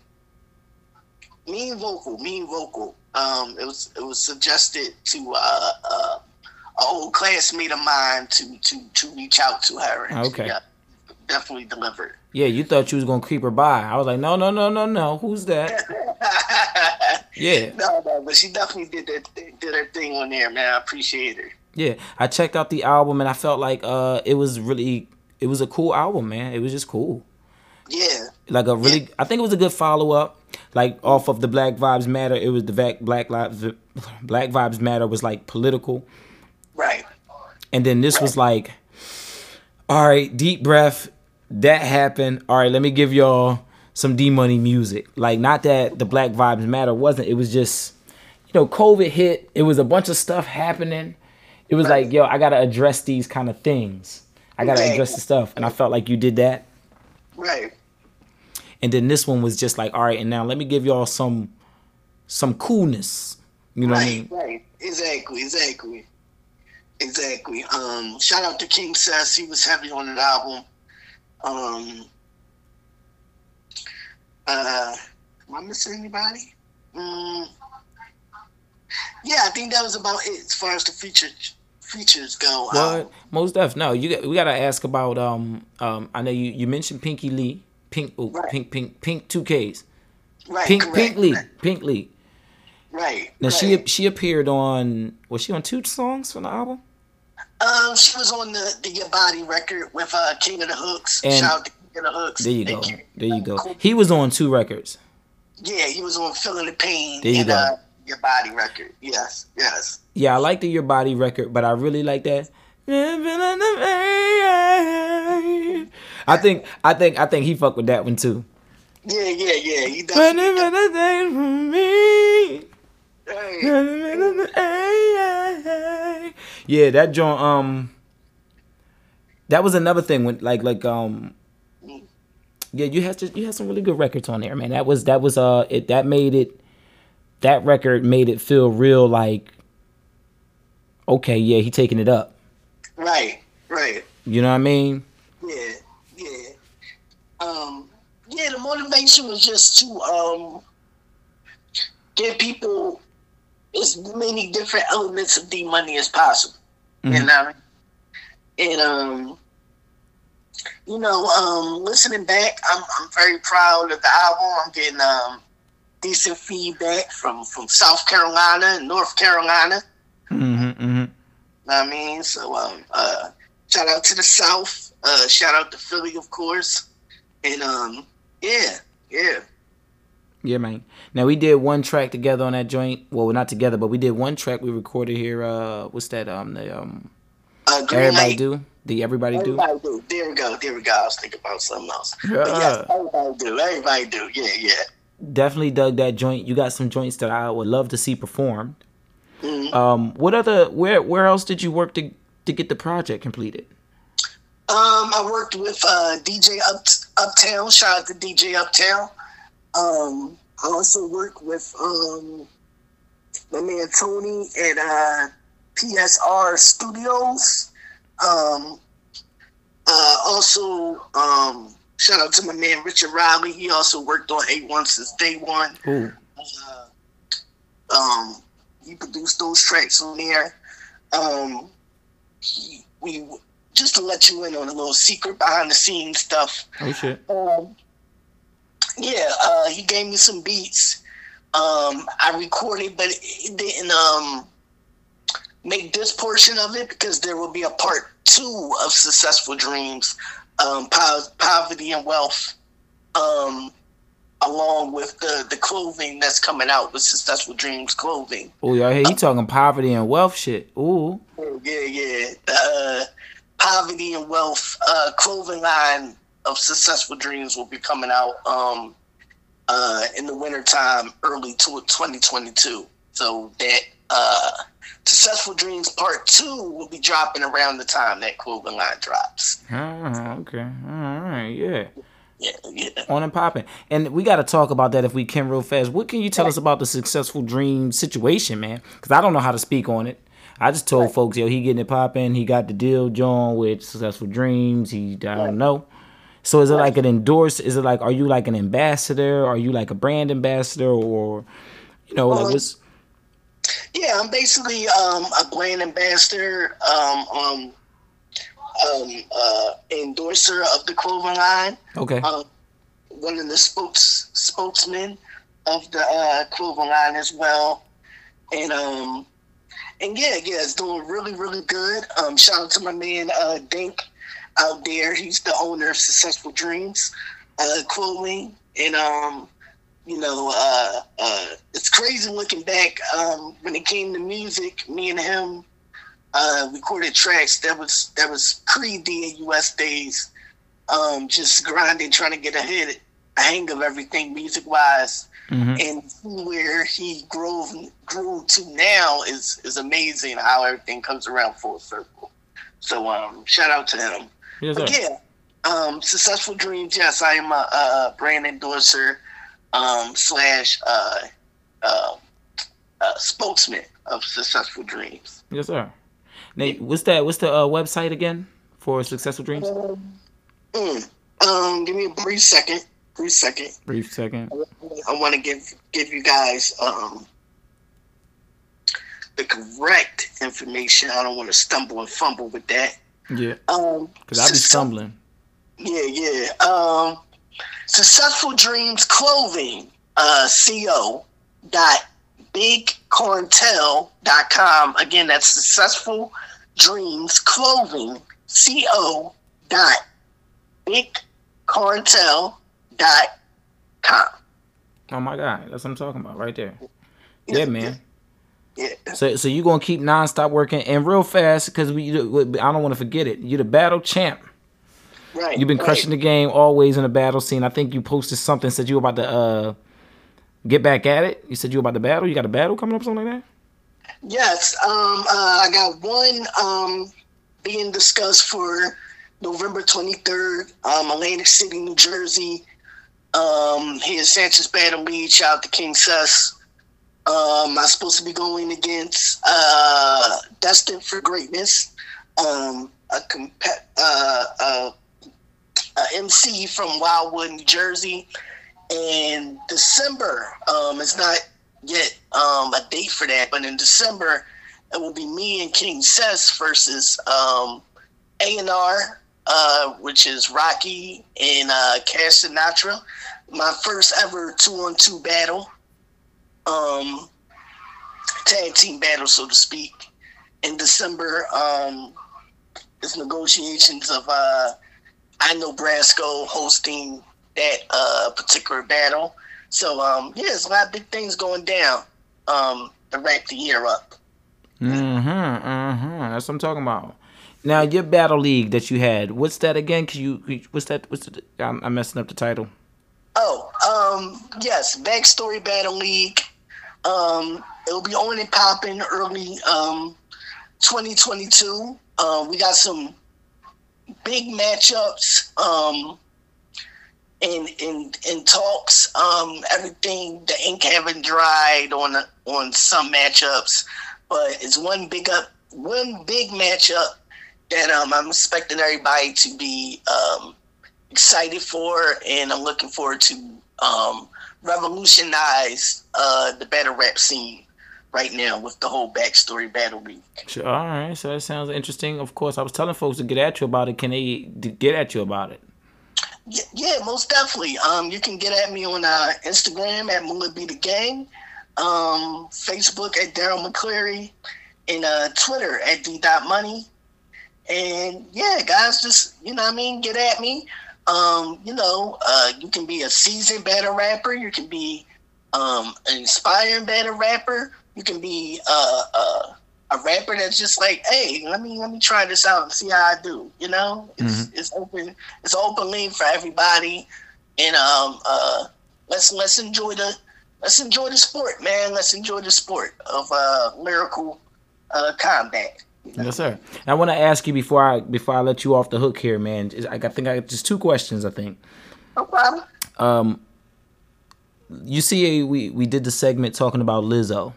mean vocal, mean vocal. Um, it was it was suggested to uh, uh, an old classmate of mine to to to reach out to her. And Okay. uh, definitely delivered. Yeah, you thought you was gonna creep her by. I was like, no, no, no, no, no. Who's that? Yeah, no, no, but she definitely did that did her thing on there, man. I appreciate her. Yeah. I checked out the album and I felt like uh, it was really, it was a cool album, man. It was just cool. Yeah, Like a really, I think it was a good follow up. Like off of the Black Vibes Matter, it was the Black Black Lives Black Vibes Matter was like political, right. and then this was like, all right, deep breath. That happened. All right, let me give y'all some D Money music. Like not that the Black Vibes Matter wasn't. It was just, you know, COVID hit. It was a bunch of stuff happening. It was like, yo, I gotta address these kind of things. I gotta Right. address the stuff, and I felt like you did that. Right. And then this one was just like, all right, and now let me give y'all some some coolness. You know what I mean? right. Exactly, exactly. Exactly. Um, shout out to King Sass. He was heavy on that album. Um, uh, am I missing anybody? Mm, yeah, I think that was about it as far as the features features go. Um, What? Most def. No, you we gotta ask about um um. I know you you mentioned Pinky Lee, Pink, oh, Right. Pink, Pink, Pink Two Ks, right, Pink, correct, Pink Lee, Pink Lee. right Now right. she she appeared on was she on two songs from the album? um she was on the the Your Body record with uh King of the Hooks. And- shout out to King of the Hooks. There you And go, King- there you go. He was on two records. Yeah, he was on Feeling the Pain There you and go. uh, Your Body record. Yes, yes. Yeah, I like the Your Body record, but I really like that. I think I think I think he fucked with that one too. Yeah, yeah, yeah. He definitely. Hey, Yeah, that joint. Um, that was another thing when like like um. Yeah, you had to, you had some really good records on there, man. That was that was uh it that made it that record made it feel real like okay, yeah, he taking it up. right, right. You know what I mean? Yeah, yeah. Um, yeah. The motivation was just to um give people as many different elements of D money as possible. You Mhm. know, what I mean? and um, you know, um, listening back, I'm I'm very proud of the album. I'm getting um decent feedback from from South Carolina and North Carolina. Mm-hmm, mm-hmm. Know what I mean, so um, uh, shout out to the South. Uh, shout out to Philly, of course, and um, yeah, yeah, Yeah, man. Now we did one track together on that joint. Well, we're not together, but we did one track we recorded here. Uh, what's that? Um, the um, uh, everybody Light. do. The everybody do. Everybody do. There we go. There we go. I was thinking about something else. But Yeah. yes, everybody do. Everybody do. Yeah, yeah. Definitely dug that joint. You got some joints that I would love to see performed. Um, what other where where else did you work to to get the project completed? Um, I worked with uh, DJ Up Uptown. Shout out to DJ Uptown. Um, I also work with um, my man Tony at uh, PSR Studios. Um, uh, also, um, shout out to my man Richard Riley. He also worked on A1 since day one. Uh, um, he produced those tracks on there. Um, he, we just to let you in on a little secret behind the scenes stuff. Oh shit. Um, yeah, uh, he gave me some beats. Um, I recorded, but it didn't um, make this portion of it because there will be a part two of Successful Dreams, um, Poverty and Wealth, um, along with the, the clothing that's coming out with Successful Dreams clothing. Oh yeah, hey, he talking poverty and wealth shit. Ooh. Yeah, yeah. Uh, Poverty and Wealth uh, clothing line of Successful Dreams will be coming out um, uh, in the wintertime, early to 2022. So that uh, Successful Dreams Part 2 will be dropping around the time that clothing line drops. Ah, okay. All right. Yeah. Yeah, yeah. On and popping. And we got to talk about that if we can real fast. What can you tell us about the successful dream situation, man? Because I don't know how to speak on it. I just told folks, yo, he getting it popping. He got the deal, John, with successful dreams. He, I don't know. So is it like an endorse? Is it like, are you like an ambassador? Are you like a brand ambassador, or you know, like Um, what's? Yeah, I'm basically um, a brand ambassador, um, um, um, uh, endorser of the clothing line. Okay. uh, one of the spokes spokesmen of the uh, clothing line as well, and um, and yeah, yeah, it's doing really, really good. Um, shout out to my man uh, Dink out there. He's the owner of Successful Dreams uh, Clothing, and um, you know, uh, uh, it's crazy looking back. Um, when it came to music, me and him uh, recorded tracks that was that was pre DAUS days um, just grinding, trying to get a hit, a hang of everything music wise, Mhm. and where he grew grew to now is is amazing. How everything comes around full circle. So um, shout out to him. Yes. But yeah, um, successful dreams. Yes, I am a, a brand endorser um, slash uh, uh, uh, spokesman of successful dreams. Yes, sir. Nate, what's that? What's the uh, website again for successful dreams? Mm. Um, give me a brief second. Brief second. Brief second. I want to give give you guys um, the correct information. I don't want to stumble and fumble with that. Yeah, Um, because I be stumbling. Yeah, yeah. Um, Successful Dreams Clothing, uh, co dot bigcartel.com. Again, that's Successful Dreams Clothing, co dot bigcartel dot com. Oh my god, that's what I'm talking about right there. Yeah, man. Yeah. So, so you gonna keep nonstop working and real fast because we. I don't want to forget it. You're the battle champ. Right. You've been right. crushing the game always in the battle scene. I think you posted something said you were about to uh get back at it. You said you were about to battle. You got a battle coming up, something like that. Yes, um, uh, I got one um, being discussed for November 23rd, um, Atlantic City, New Jersey. Um, here's Sanchez Battle Lead. Shout out to King Sus. Um, I'm supposed to be going against uh, Destined for Greatness, um, a, comp- uh, uh, MC from Wildwood, New Jersey. And December um, is not yet um, a date for that, but in December it will be me and King Sess versus um, A&R, uh, which is Rocky and uh, Cash Sinatra. My first ever two-on-two battle, um, tag team battle, so to speak. In December, um, it's negotiations of uh, I know Brasco hosting that uh, particular battle. So um, yeah, there's a lot of big things going down um, to wrap the year up. Mm-hmm. Mm-hmm. That's what I'm talking about. Now your battle league that you had, what's that again? Cause you, you- what's that? What's the? I'm, I'm messing up the title. Oh, um, yes, Backstory Battle League. Um, it'll be on and popping early um, 2022. Uh, we got some big matchups um, in in in talks. Um, everything the ink haven't dried on on some matchups, but it's one big up one big matchup that um, I'm expecting everybody to be um, excited for, and I'm looking forward to um, revolutionize uh, the battle rap scene right now with the whole backstory battle league. Sure. All right. So that sounds interesting. Of course, I was telling folks to get at you about it. Can they get at you about it? Yeah, yeah, most definitely. Um, you can get at me on uh, Instagram at Mula B the Gang, um, Facebook at Daryl McCleary, and uh, Twitter at D Dot Money. And yeah, guys, just you know, what I mean, get at me. Um, you know, uh, you can be a seasoned battle rapper. You can be um, an inspiring battle rapper. You can be uh, uh, a rapper that's just like, hey, let me let me try this out and see how I do. You know, it's it's open it's open lane for everybody, and um, uh, let's let's enjoy the let's enjoy the sport, man. Let's enjoy the sport of uh, lyrical uh, combat. Yes, sir. And I want to ask you before I before I let you off the hook here, man. is- I think I just two questions. I think. No problem. Um, you see, we we did the segment talking about Lizzo,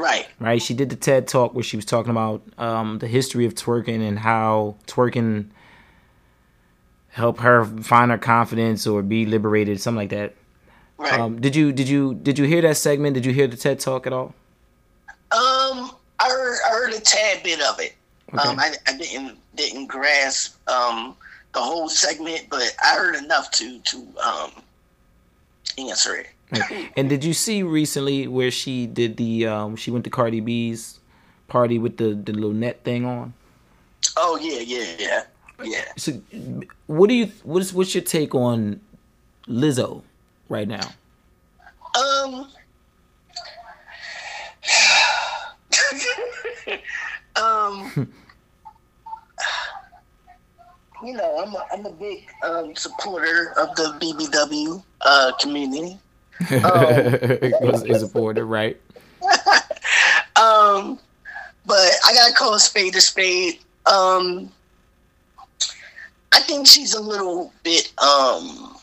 Right. right? She did the TED talk where she was talking about um, the history of twerking and how twerking helped her find her confidence or be liberated, something like that. Right. Um, did you did you did you hear that segment? Did you hear the TED talk at all? Um, I heard, I heard a tad bit of it. Okay. Um, I, I didn't didn't grasp um the whole segment, but I heard enough to to um answer it. And did you see recently where she did the um, she went to Cardi B's party with the the little net thing on? Oh yeah, yeah, yeah, yeah. So, what do you what's what's your take on Lizzo right now? Um. um. You know, I'm a, I'm a big um, supporter of the BBW uh, community. Was is supported, right? Um, but I gotta call a spade a spade. Um, I think she's a little bit. Um,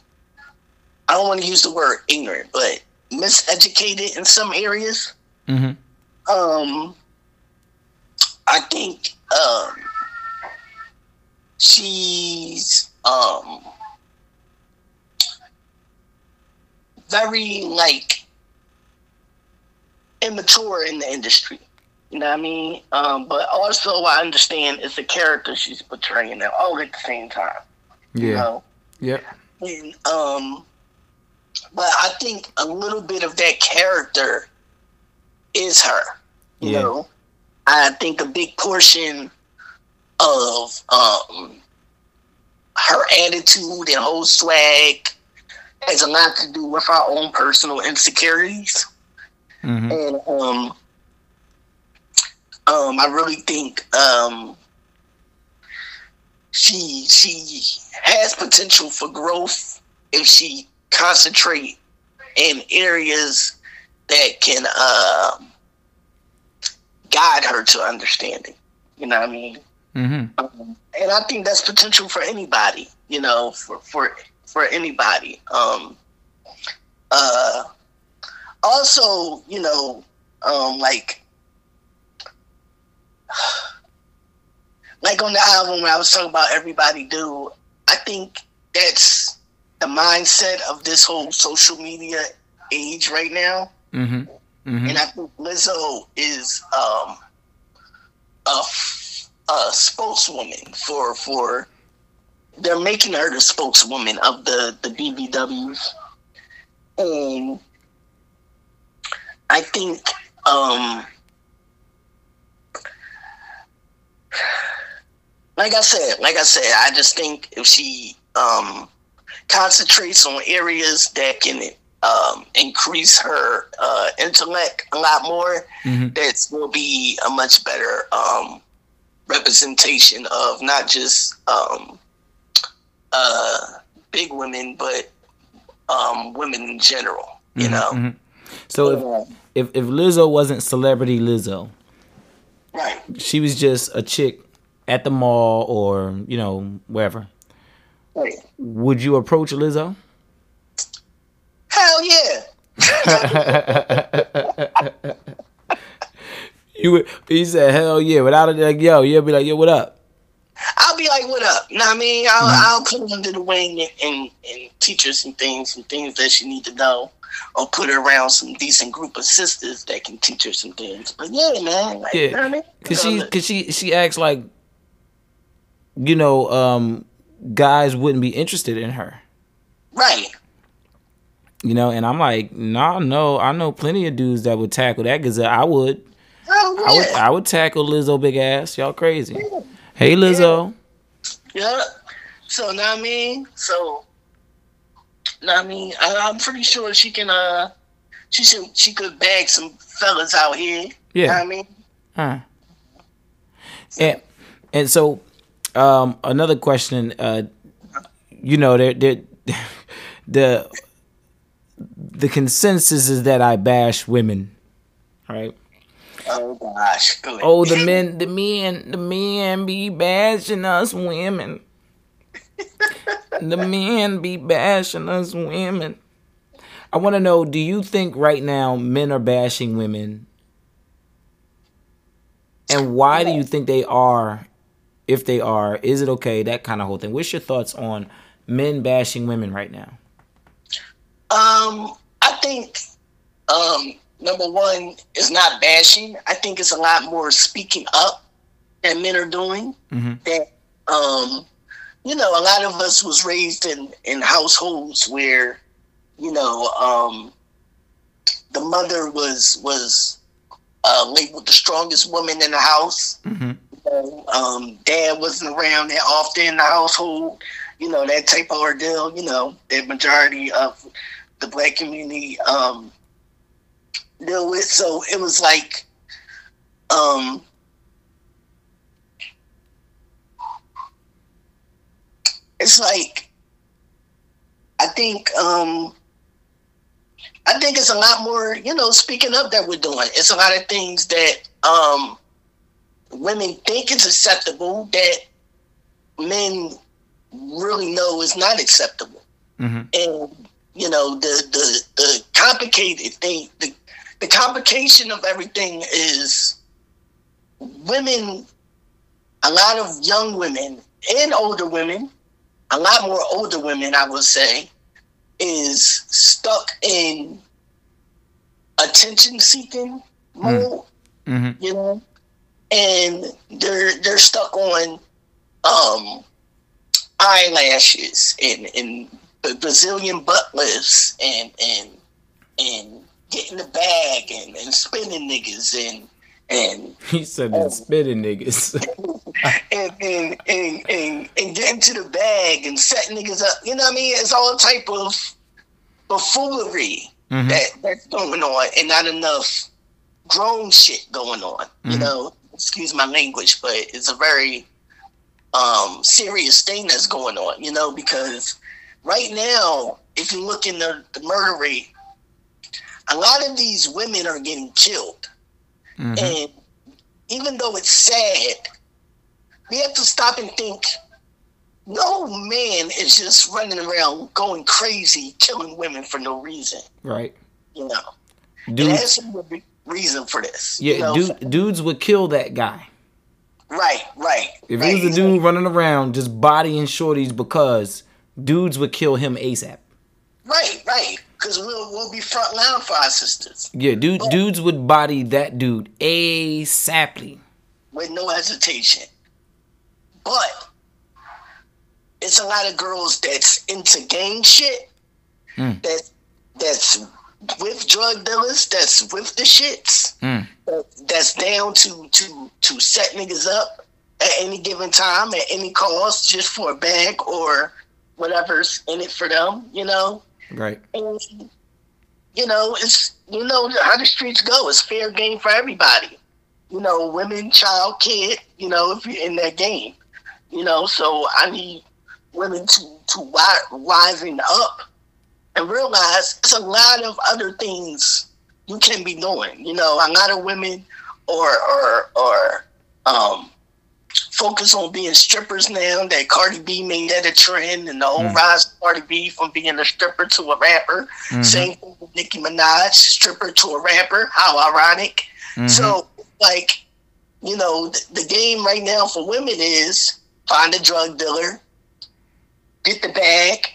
I don't want to use the word ignorant, but miseducated in some areas. Mm-hmm. Um, I think um, she's um very like immature in the industry. You know what I mean? Um, but also, I understand it's the character she's portraying it all at the same time. You Yeah. know? Yep. And, um, but I think a little bit of that character is her. You Yeah. know, I think a big portion of um, her attitude and whole swag has a lot to do with our own personal insecurities. Mm-hmm. And um, um, I really think um, she she has potential for growth if she concentrate in areas that can um, guide her to understanding. You know what I mean? Mm-hmm. Um, and I think that's potential for anybody. You know, for for for anybody. Um, uh, also, you know, um, like like on the album when I was talking about everybody do, I think that's the mindset of this whole social media age right now. Mm-hmm. Mm-hmm. And I think Lizzo is um, a, a spokeswoman for for. They're making her the spokeswoman of the the BBWs, and I think um, like I said, like I said, I just think if she um, concentrates on areas that can um, increase her uh, intellect a lot more, Mhm. that will be a much better um, representation of not just um, uh, big women, but um, women in general. You Mhm, know, mhm. So if if if Lizzo wasn't celebrity Lizzo, Right. she was just a chick at the mall or you know wherever, Right. would you approach Lizzo? Hell yeah. You would. He said, "Hell yeah!" Without it, like, yo, you'll be like, "Yo, what up?" I'll be like, what up? You know what I mean? I'll, I'll put her under the wing and, and, and teach her some things, some things that she need to know. Or put her around some decent group of sisters that can teach her some things. But yeah, man. Like, you know I Yeah, mean? cause she, cause she, she acts like, you know, um, guys wouldn't be interested in her. Right. You know, and I'm like, nah, no, I know plenty of dudes that would tackle that because I would, Hell I would, yeah. I would tackle Lizzo big ass. Y'all crazy? Hey, Lizzo. Yeah. So, know what I mean? So, know what I mean? I, I'm pretty sure she can, uh, she should, she could bag some fellas out here. Yeah. Know what I mean? Huh. And and so um another question uh you know there there the the consensus is that I bash women right Oh, gosh. Go oh the men the men the men be bashing us women. The men be bashing us women. I want to know do you think right now men are bashing women? And why do you think they are if they are? Is it okay? That kind of whole thing. What's your thoughts on men bashing women right now? Um, I think um number one is not bashing. I think it's a lot more speaking up that men are doing. Mhm. That um, you know, a lot of us was raised in in households where, you know, um, the mother was was uh, labeled the strongest woman in the house. Mhm. You know, um, dad wasn't around that often in the household. You know that type of ordeal. You know, the majority of the black community um, deal with. So it was like, um, it's like, I think, um, I think it's a lot more, you know, speaking up that we're doing. It's a lot of things that um, women think is acceptable that men really know is not acceptable Mhm. and you know the the the complicated thing the the complication of everything is women a lot of young women and older women a lot more older women i would say is stuck in attention seeking mode Mhm. you know and they're they're stuck on um eyelashes and and Brazilian butt lifts and and and getting the bag and, and spinning niggas and and he said the spitting niggas and and, and and and getting to the bag and setting niggas up. You know what I mean? It's all type of buffoonery Mhm. that that's going on and not enough grown shit going on. You Mhm. know, excuse my language, but it's a very um serious thing that's going on, you know, because right now, if you look in the, the murder rate, a lot of these women are getting killed. Mhm. And even though it's sad, we have to stop and think no man is just running around going crazy, killing women for no reason. right You know, there dudes has to be a reason for this. yeah you know? dude, dudes would kill that guy Right, right. if right. he was a dude running around just bodying shorties because dudes would kill him asap Right, right. Because we'll, we'll be front line for our sisters yeah dude dudes would body that dude asaply with no hesitation. But it's a lot of girls that's into gang shit. Mm. That that's with drug dealers. That's with the shits. Mm. That's down to to to set niggas up at any given time at any cost just for a bag or whatever's in it for them. You know. Right And, you know, it's you know how the streets go. It's fair game for everybody. You know, women, child, kid. You know, if you're in that game, you know. So I need women to to wisen up and realize it's a lot of other things you can be doing. You know, a lot of women or or or um focus on being strippers now that Cardi B made that a trend and the whole Mm. rise of Cardi B from being a stripper to a rapper. Mhm. Same thing with Nicki Minaj, stripper to a rapper. How ironic. Mhm. So, like, you know, the, the game right now for women is find a drug dealer, get the bag,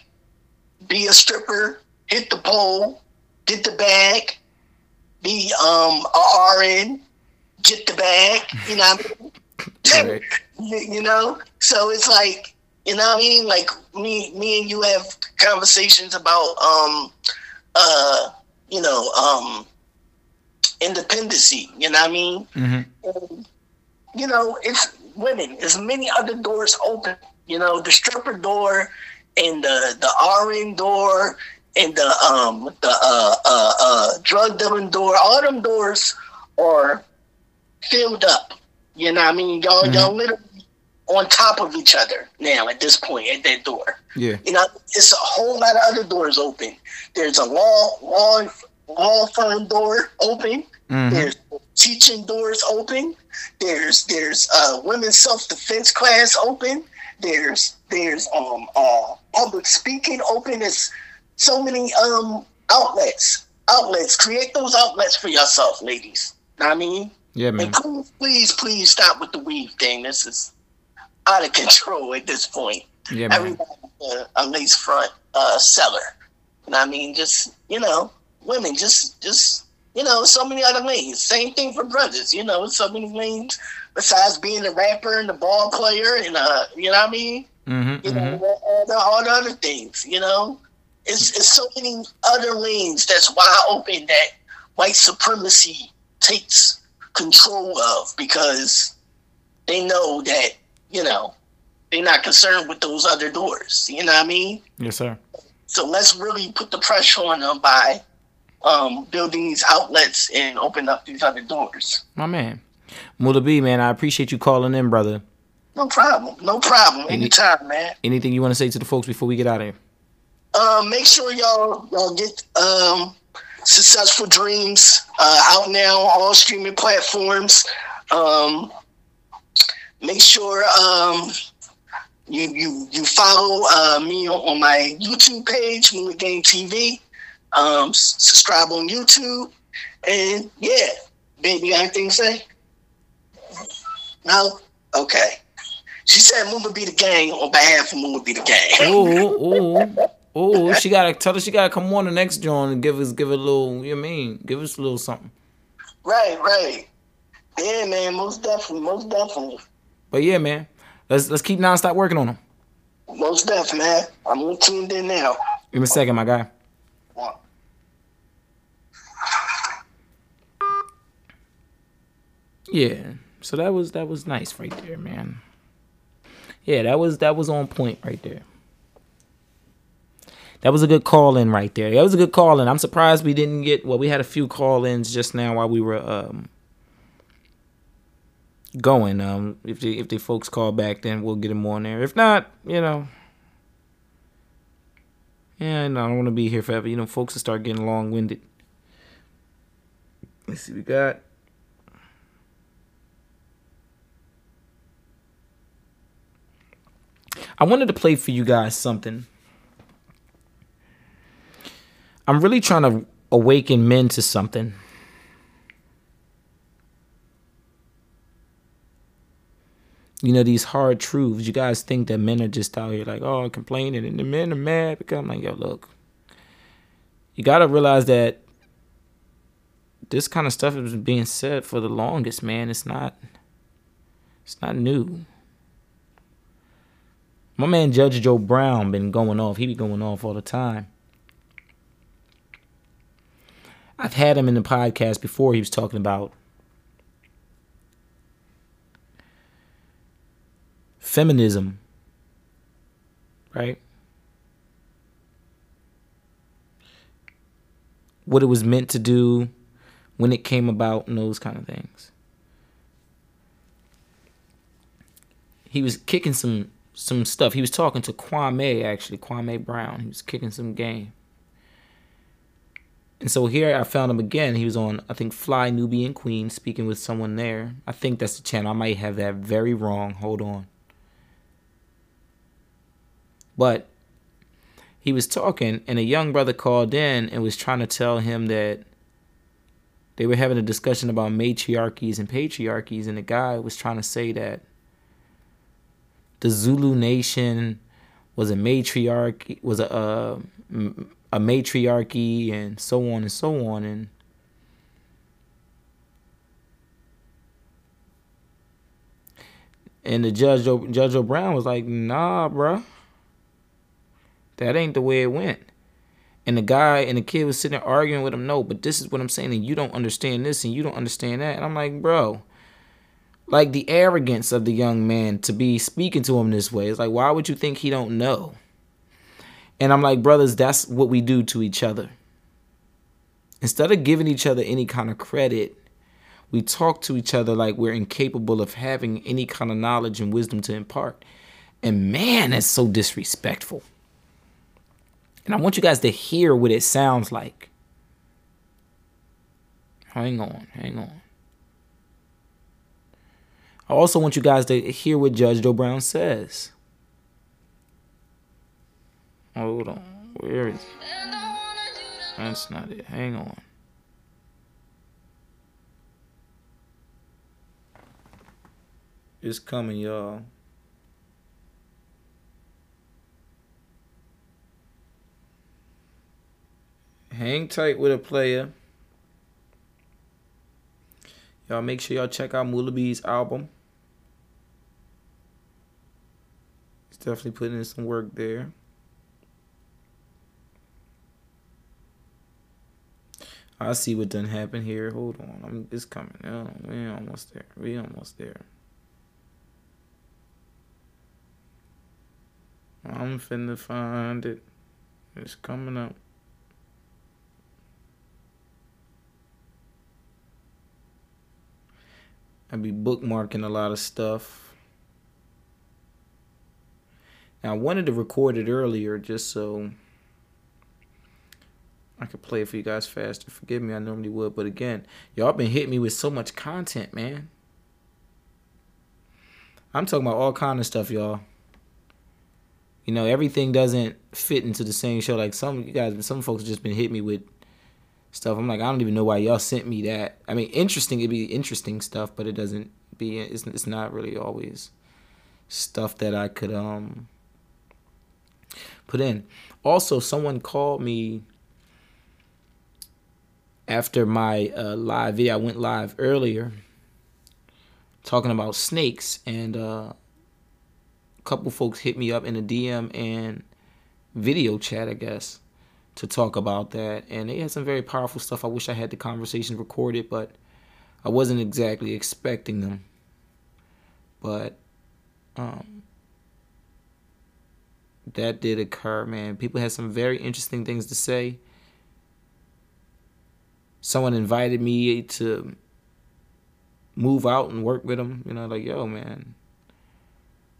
be a stripper, hit the pole, get the bag, be um a RN, get the bag. You know what I mean? Right. you, know, so it's like you know what I mean. Like me, me and you have conversations about um uh you know um independency. You know what I mean? Mhm. And, you know, it's women. There's many other doors open. You know, the stripper door and the the RN door and the um the uh uh uh drug dealing door. All them doors are filled up. You know what I mean? Y'all y'all literally on top of each other now at this point at that door. Yeah. You know, it's a whole lot of other doors open. There's a law law law firm door open. Mhm. There's teaching doors open. There's there's uh women's self defense class open. There's there's um uh public speaking open. There's so many um outlets. Outlets. Create those outlets for yourself, ladies. Know what I mean? Yeah, man. And please, please, please stop with the weave thing. This is out of control at this point. Yeah, man. Everybody's a, a lace front uh, seller. And I mean, just you know, women, just just you know, so many other lanes. Same thing for brothers. You know, so many lanes besides being a rapper and a ball player and uh, you know what I mean. Mm-hmm. You know, mm-hmm. all, the, all the other things. You know, it's it's so many other lanes that's wide open that white supremacy takes control of because they know that you know they're not concerned with those other doors. You know what I mean? Yes, sir. So let's really put the pressure on them by um, building these outlets and open up these other doors. My man. Mula B, man, I appreciate you calling in, brother. No problem. No problem. Anytime, man. Anything you want to say to the folks before we get out of here? Um, make sure y'all y'all get um, successful dreams uh, out now on all streaming platforms. Um, make sure um, you you you follow uh, me on, my YouTube page, Moon Game TV. Um, subscribe on YouTube, and yeah, baby, you got anything to say? No. Okay. She said would be the gang on behalf of would be the gang. Ooh, ooh, ooh. She gotta tell her she gotta come on the next joint and give us give it a little. You know I mean? Give us a little something. Right, right. Yeah, man, most definitely, most definitely. But yeah, man, let's let's keep nonstop working on them. Most definitely, man. I'm tuned in now. Give me a second, my guy. One. Yeah. So that was that was nice right there, man. Yeah, that was that was on point right there. That was a good call in right there. That was a good call in. I'm surprised we didn't get well, we had a few call ins just now while we were um going. Um if the if the folks call back then we'll get them on there. If not, you know. Yeah, no, I don't want to be here forever. You know, folks will start getting long winded. Let's see, we got I wanted to play for you guys something. I'm really trying to awaken men to something. You know, these hard truths. You guys think that men are just out here like, oh, complaining and the men are mad because I'm like, yo, look. You got to realize that this kind of stuff has been being said for the longest, man. It's not it's not new. My man Judge Joe Brown been going off. He be going off all the time. I've had him in the podcast before. He was talking about feminism, right? What it was meant to do, when it came about, and those kind of things. He was kicking some some stuff. He was talking to Kwame actually, Kwame Brown. He was kicking some game. And so here I found him again. He was on, I think, Fly Nubian Queen, speaking with someone there. I think that's the channel. I might have that very wrong. Hold on. But he was talking, and a young brother called in and was trying to tell him that they were having a discussion about matriarchies and patriarchies, and the guy was trying to say that the Zulu nation was a matriarchy, was a, uh, a a matriarchy and so on and so on and and the judge Judge Joe Brown was like, "Nah, bruh. That ain't the way it went." And the guy and the kid was sitting there arguing with him. No, but this is what I'm saying, and you don't understand this, and you don't understand that. And I'm like, bro, like the arrogance of the young man to be speaking to him this way. It's like, why would you think he don't know? And I'm like, brothers, that's what we do to each other. Instead of giving each other any kind of credit, we talk to each other like we're incapable of having any kind of knowledge and wisdom to impart. And man, that's so disrespectful. And I want you guys to hear what it sounds like. Hang on, hang on. I also want you guys to hear what Judge Joe Brown says. Oh, Hold on. Where is it? That's not it. Hang on. It's coming, y'all. Hang tight with a player. Y'all make sure y'all check out Mula B's album. He's definitely putting in some work there. I see what done happened here. Hold on, I'm it's coming. Oh, we almost there. We almost there. I'm finna find it. It's coming up. I be bookmarking a lot of stuff. Now I wanted to record it earlier just so I could play it for you guys faster. Forgive me, I normally would, but again, y'all been hitting me with so much content, man. I'm talking about all kind of stuff, y'all. You know, everything doesn't fit into the same show. Like some you guys, some folks just been hitting me with stuff. I'm like, I don't even know why y'all sent me that. I mean, interesting. It'd be interesting stuff, but it doesn't be. It's it's not really always stuff that I could um put in. Also, someone called me after my uh, live video, I went live earlier talking about snakes, and uh, a couple folks hit me up in a DM and video chat, I guess, to talk about that. And they had some very powerful stuff. I wish I had the conversation recorded, but I wasn't exactly expecting them. But um, that did occur, man. People had some very interesting things to say someone invited me to move out and work with them. You know, like yo, man.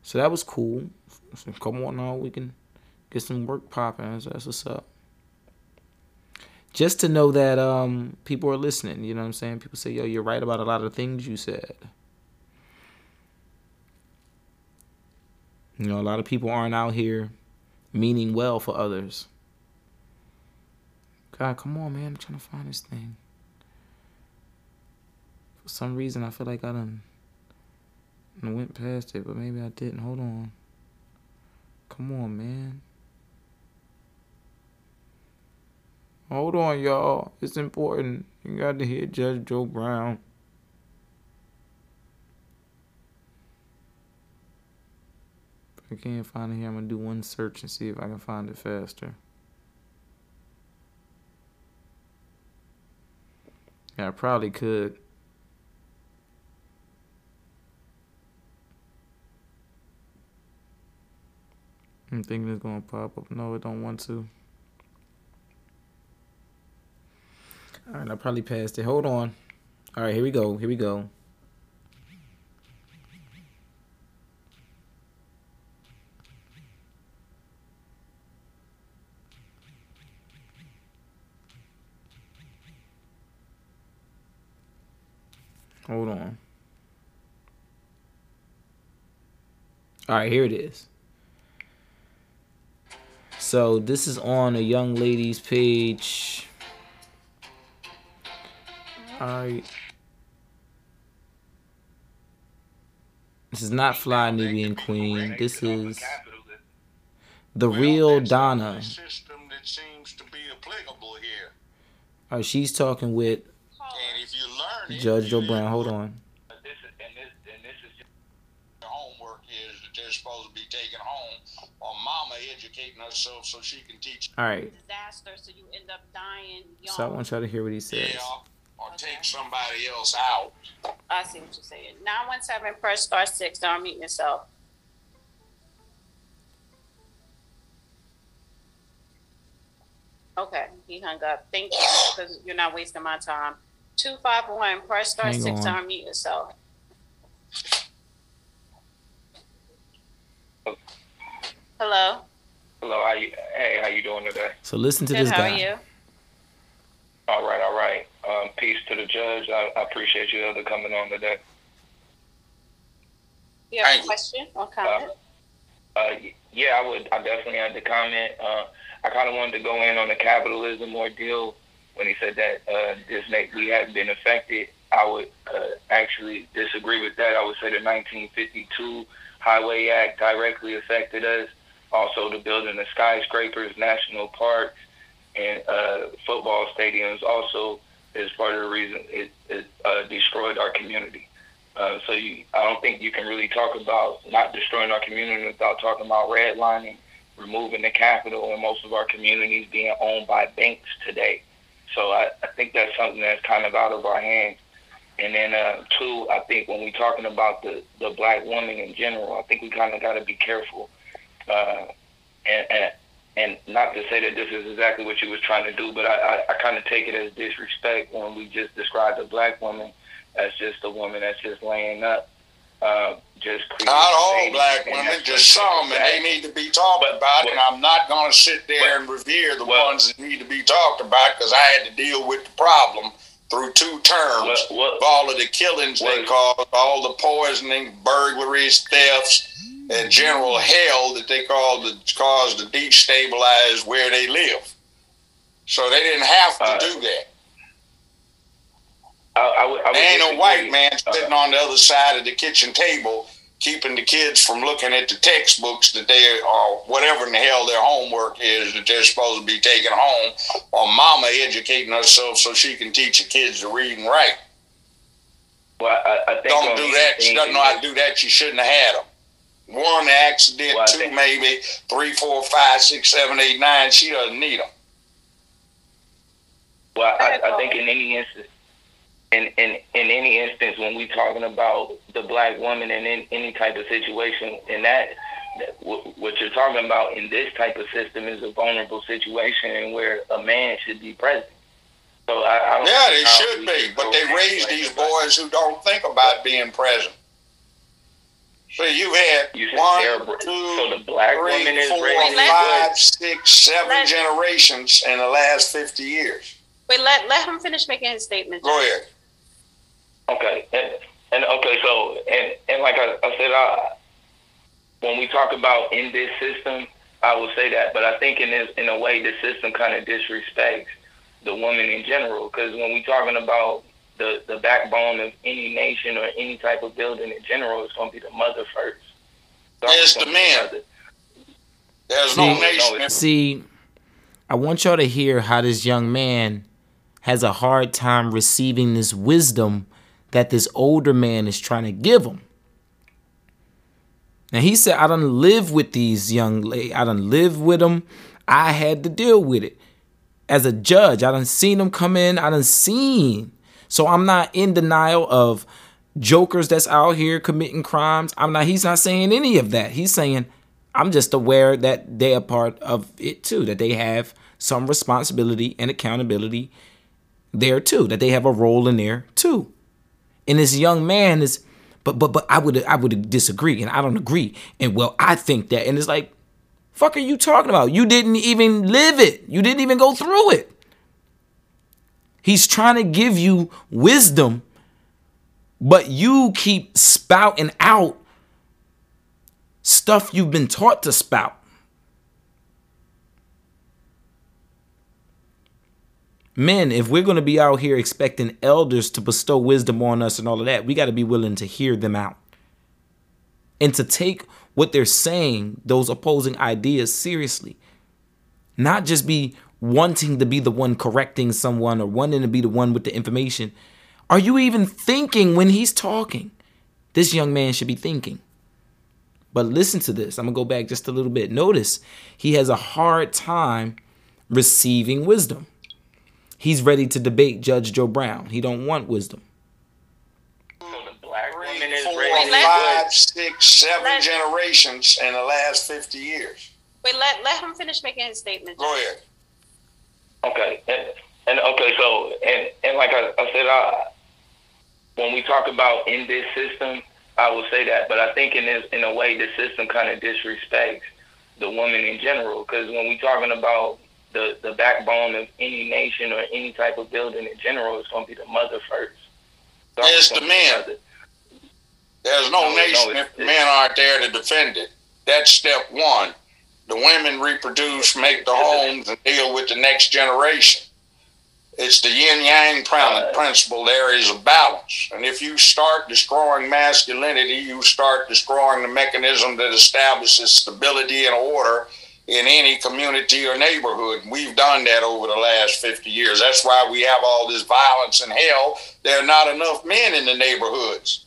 So that was cool. So come on now, we can get some work popping. So that's what's up. Just to know that um, people are listening. You know what I'm saying? People say, yo, you're right about a lot of things you said. You know, a lot of people aren't out here meaning well for others. God, come on, man. I'm trying to find this thing. For some reason, I feel like I done, I went past it, but maybe I didn't. Hold on. Come on, man. Hold on, y'all. It's important. You got to hear Judge Joe Brown. If I can't find it here, I'm going to do one search and see if I can find it faster. Yeah, I probably could. I'm thinking it's gonna pop up. No, it don't want to. All right, I probably passed it. Hold on. All right, here we go. Here we go. Hold on. All right, here it is. So this is on a young lady's page. All right. This is not Fly Nubian Queen. This is the real Donna. System that seems to be applicable here. All right, she's talking with And if you learn it, Judge Joe Brown. Hold on. This is, and this, and this is just the homework is that they're supposed to be taken home, or mama educating herself so she can teach. All right. disaster, so you end up dying young. So I want y'all to hear what he says. Yeah, or take somebody else out. I see what you're saying. 917 press star six, don't mute yourself. Okay, he hung up. Thank you, because you're not wasting my time. 251, press star Hang six to on. unmute yourself. Hello, Hello, how you? Hey, how you doing today? So listen to good, this how guy. are you? All right, all right. Um, peace to the judge. I, I appreciate you other coming on today. You have Thank a question or comment? Uh, y- yeah, I would. I definitely had to comment. Uh, I kind of wanted to go in on the capitalism ordeal when he said that uh, this na- we hadn't been affected. I would uh, actually disagree with that. I would say the 1952 Highway Act directly affected us. Also, the building of skyscrapers, national parks, and uh, football stadiums also is part of the reason it, it uh, destroyed our community. Uh, so you, I don't think you can really talk about not destroying our community without talking about redlining, removing the capital, and most of our communities being owned by banks today. So I, I think that's something that's kind of out of our hands. And then uh, two, I think when we're talking about the, the black woman in general, I think we kind of got to be careful. Uh, and, and and not to say that this is exactly what you was trying to do, but I, I, I kind of take it as disrespect when we just describe a black woman as just a woman that's just laying up, uh, just Not all black women, just some, and they need to be talked But- about. but- And I'm not going to sit there and revere the well- ones that need to be talked about because I had to deal with the problem through two terms Well, well- of all of the killings they caused, all the poisoning, burglaries, thefts, and general hell that they called the caused to destabilize where they live. So they didn't have to Uh, do that. I, I would, I would ain't no disagree. white man Uh, sitting on the other side of the kitchen table keeping the kids from looking at the textbooks that they or whatever in the hell their homework is that they're supposed to be taking home, or mama educating herself so she can teach the kids to read and write. well, I, I think Don't do that. She doesn't know how to do that. She shouldn't have had them. One accident, Well, two think- maybe, three, four, five, six, seven, eight, nine. She doesn't need them. Well, I, I think in any instance, in, in in any instance, when we talking about the black woman in, in any type of situation, in that, that what, what you're talking about in this type of system is a vulnerable situation and where a man should be present. So I, I don't Yeah, see they should be, but they and raise these boys who don't think about being present. So you had You said one, they're- two, so the black three, woman is four, raising five, good. six, seven Let- generations in the last fifty years. Wait, let, let him finish making his statement. Go ahead. Okay, and, and okay, so and and like I, I said, I, when we talk about in this system, I will say that, but I think in this in a way, the system kind of disrespects the woman in general, because when we talking about the the backbone of any nation or any type of building in general, is going to be the mother first. It's the gonna be men. mother. There's See- no nation. See, I want y'all to hear how this young man has a hard time receiving this wisdom that this older man is trying to give him. Now he said, I don't live with these young ladies. I don't live with them. I had to deal with it. As a judge, I done seen them come in. I done seen. So I'm not in denial of jokers that's out here committing crimes. I'm not, he's not saying any of that. He's saying, I'm just aware that they are part of it too, that they have some responsibility and accountability there too, that they have a role in there too. And this young man is, but but but I would I would disagree, and I don't agree. And well, I think that, and it's like, fuck, are you talking about? You didn't even live it. You didn't even go through it. He's trying to give you wisdom But you keep spouting out stuff you've been taught to spout. Men, if we're going to be out here expecting elders to bestow wisdom on us and all of that, we got to be willing to hear them out and to take what they're saying, those opposing ideas, seriously. Not just be wanting to be the one correcting someone or wanting to be the one with the information. Are you even thinking when he's talking? This young man should be thinking. But listen to this. I'm going to go back just a little bit. Notice he has a hard time receiving wisdom. He's ready to debate Judge Joe Brown. He don't want wisdom. Black women is Four, ready. five, six, seven Let- generations in the last 50 years. Wait, let let him finish making his statement. Go ahead. Okay, and, and okay, so and and like I, I said, I, when we talk about in this system, I will say that, but I think in this in a way, the system kind of disrespects the woman in general, because when we talking about the the backbone of any nation or any type of building in general, it's going to be the mother first. So It's the men. There's no, No, no, nation it's- if men aren't there to defend it. That's step one. The women reproduce, make the homes, and deal with the next generation. It's the yin yang principle. There is a balance. And if you start destroying masculinity, you start destroying the mechanism that establishes stability and order in any community or neighborhood. We've done that over the last 50 years. That's why we have all this violence and hell. There are not enough men in the neighborhoods.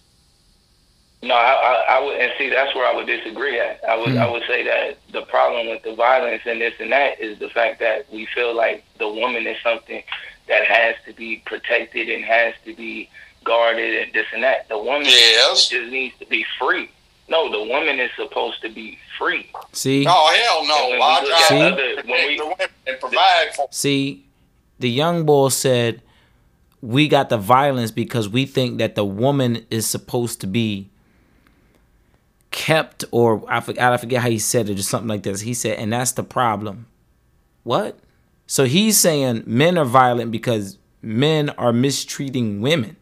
No, I, I, I would, and see, that's where I would disagree at. I would, hmm. I would say that the problem with the violence and this and that is the fact that we feel like the woman is something that has to be protected and has to be guarded and this and that. The woman Yes. just needs to be free. No, the woman is supposed to be free. See? Oh hell no! when I we try See? to other, when protect we, the women and provide for. See, the young boy said, We got the violence because we think that the woman is supposed to be kept, or I forget, I forget how he said it, or something like this. He said, And that's the problem. What? So he's saying men are violent because men are mistreating women.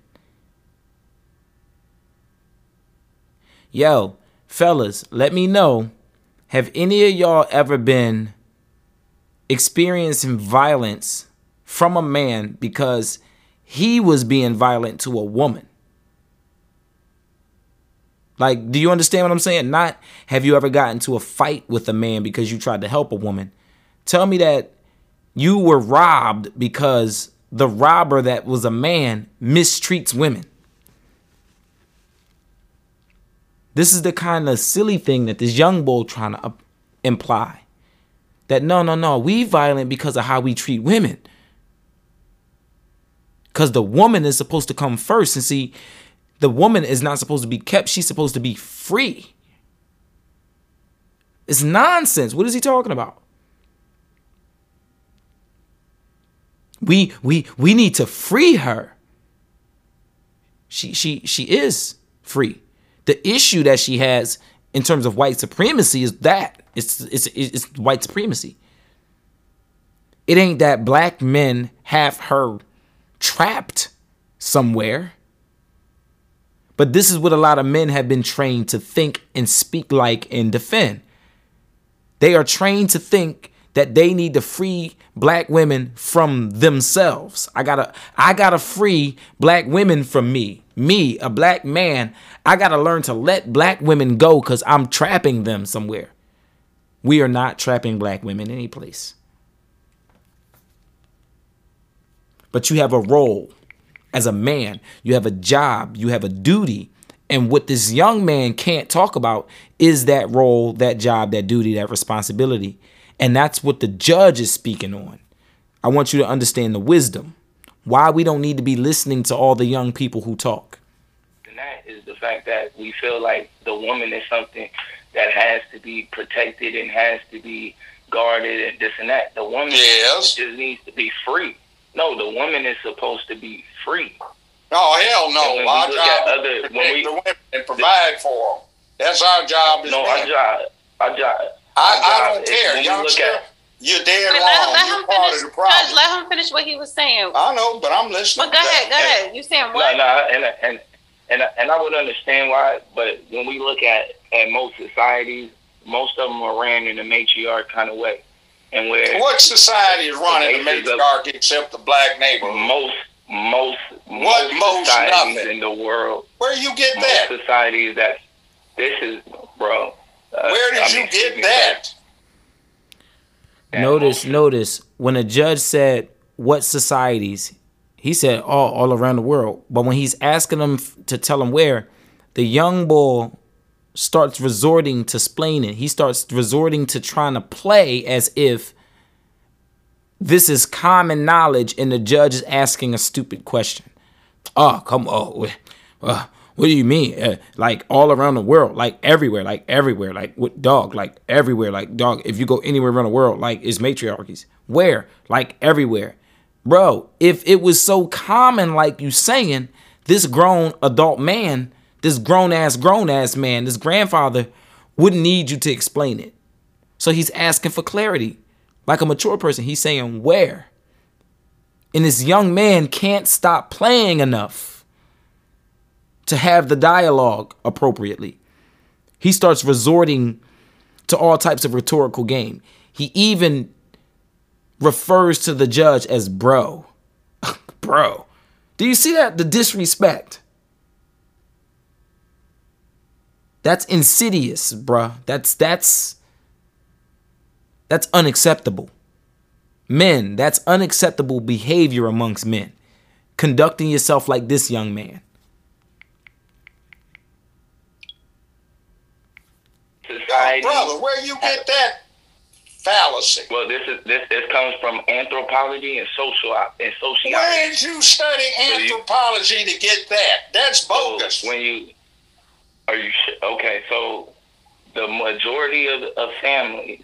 Yo, fellas, let me know. Have any of y'all ever been experiencing violence from a man because he was being violent to a woman? Like, do you understand what I'm saying? Not have you ever gotten to a fight with a man because you tried to help a woman. Tell me that you were robbed because the robber that was a man mistreats women. This is the kind of silly thing that this young boy trying to imply. That no, no, no, we violent because of how we treat women. Because the woman is supposed to come first. And see, the woman is not supposed to be kept, she's supposed to be free. It's nonsense. What is he talking about? We we we need to free her. She she she is free. The issue that she has in terms of white supremacy is that it's it's it's white supremacy. It ain't that black men have her trapped somewhere. But this is what a lot of men have been trained to think and speak like and defend. They are trained to think that they need to free black women from themselves. I gotta I gotta free black women from me. Me, a black man, I gotta learn to let black women go because I'm trapping them somewhere. We are not trapping black women any place. But you have a role as a man, you have a job, you have a duty. And what this young man can't talk about is that role, that job, that duty, that responsibility. And that's what the judge is speaking on. I want you to understand the wisdom. Why we don't need to be listening to all the young people who talk. and that is the fact that we feel like the woman is something that has to be protected and has to be guarded and this and that. The woman Yes. just needs to be free. No, the woman is supposed to be free. Oh hell And no! when we Our look job at is other- to when protect we- the women and provide for them. That's our job. As No, men. our job, our job. I, our I don't care, when we look at- You're dead Wait, let, wrong. let You're him part finish. of the problem. Judge, let him finish what he was saying. I know, but I'm listening. But go ahead, go ahead. You saying No, what? no, and and and I- and I would understand why, but when we look at at most societies, most of them are ran in a matriarch kind of way, and where What society is running the basis of- matriarchy except the black neighborhood? most most What most? societies Nothing. in the world, Where you get most that? societies that this is, bro. uh, Where did I you mean, get that? that Notice, most- notice when a judge said what societies, he said all all around the world. But when he's asking them to tell him where, the young boy starts resorting to splaining. He starts resorting to trying to play as if this is common knowledge, and the judge is asking a stupid question. Oh, come on. Uh, what do you mean? Uh, like all around the world, like everywhere, like everywhere, like with dog, like everywhere, like dog. If you go anywhere around the world, like it's matriarchies. Where? Like everywhere. Bro, if it was so common, like you saying, this grown adult man, this grown ass, grown ass man, this grandfather wouldn't need you to explain it. So he's asking for clarity. Like a mature person, he's saying, where? And this young man can't stop playing enough to have the dialogue appropriately. He starts resorting to all types of rhetorical game. He even refers to the judge as bro. bro. Do you see that? The disrespect. That's insidious, bruh. That's that's that's unacceptable. Men, that's unacceptable behavior amongst men. Conducting yourself like this young man. society. Brother, where you get that fallacy? Well, this is this this comes from anthropology and social and sociology. Where did you study you- anthropology to get that? That's So bogus. when you are you sh- okay? So the majority of, of families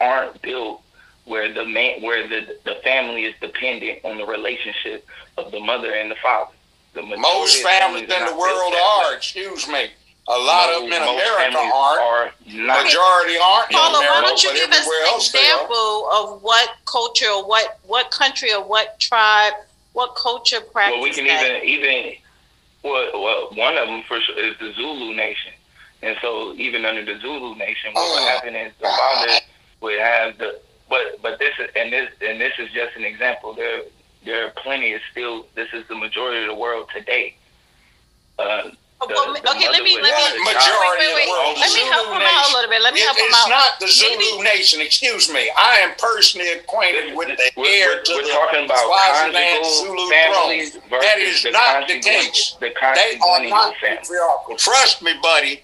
aren't built where the man where the the family is dependent on the relationship of the mother and the father. The majority Most of families in the world that way. are, excuse me. A lot of them in America aren't. Are not. Majority aren't in Paula, why don't you but give us everywhere an else they example of what culture or what what country or what tribe, what culture practice Well, we can that? even even well, well, one of them for sure is the Zulu Nation, and so even under the Zulu Nation, what would happen is the father would have the but but this is and this and this is just an example. There there are plenty of still. This is the majority of the world today. Uh, The- the okay, let me let me Majority child. wait, wait, of wait. the world, Let me Zulu help him out a little bit. Let me It- help him out. it's not the Zulu Maybe- Nation. Excuse me. I am personally acquainted with the We're- heir we're- to we're the talking about Swaziland conjugal Zulu families throne. That is the not the case. the They are not family. patriarchal. Trust me, buddy.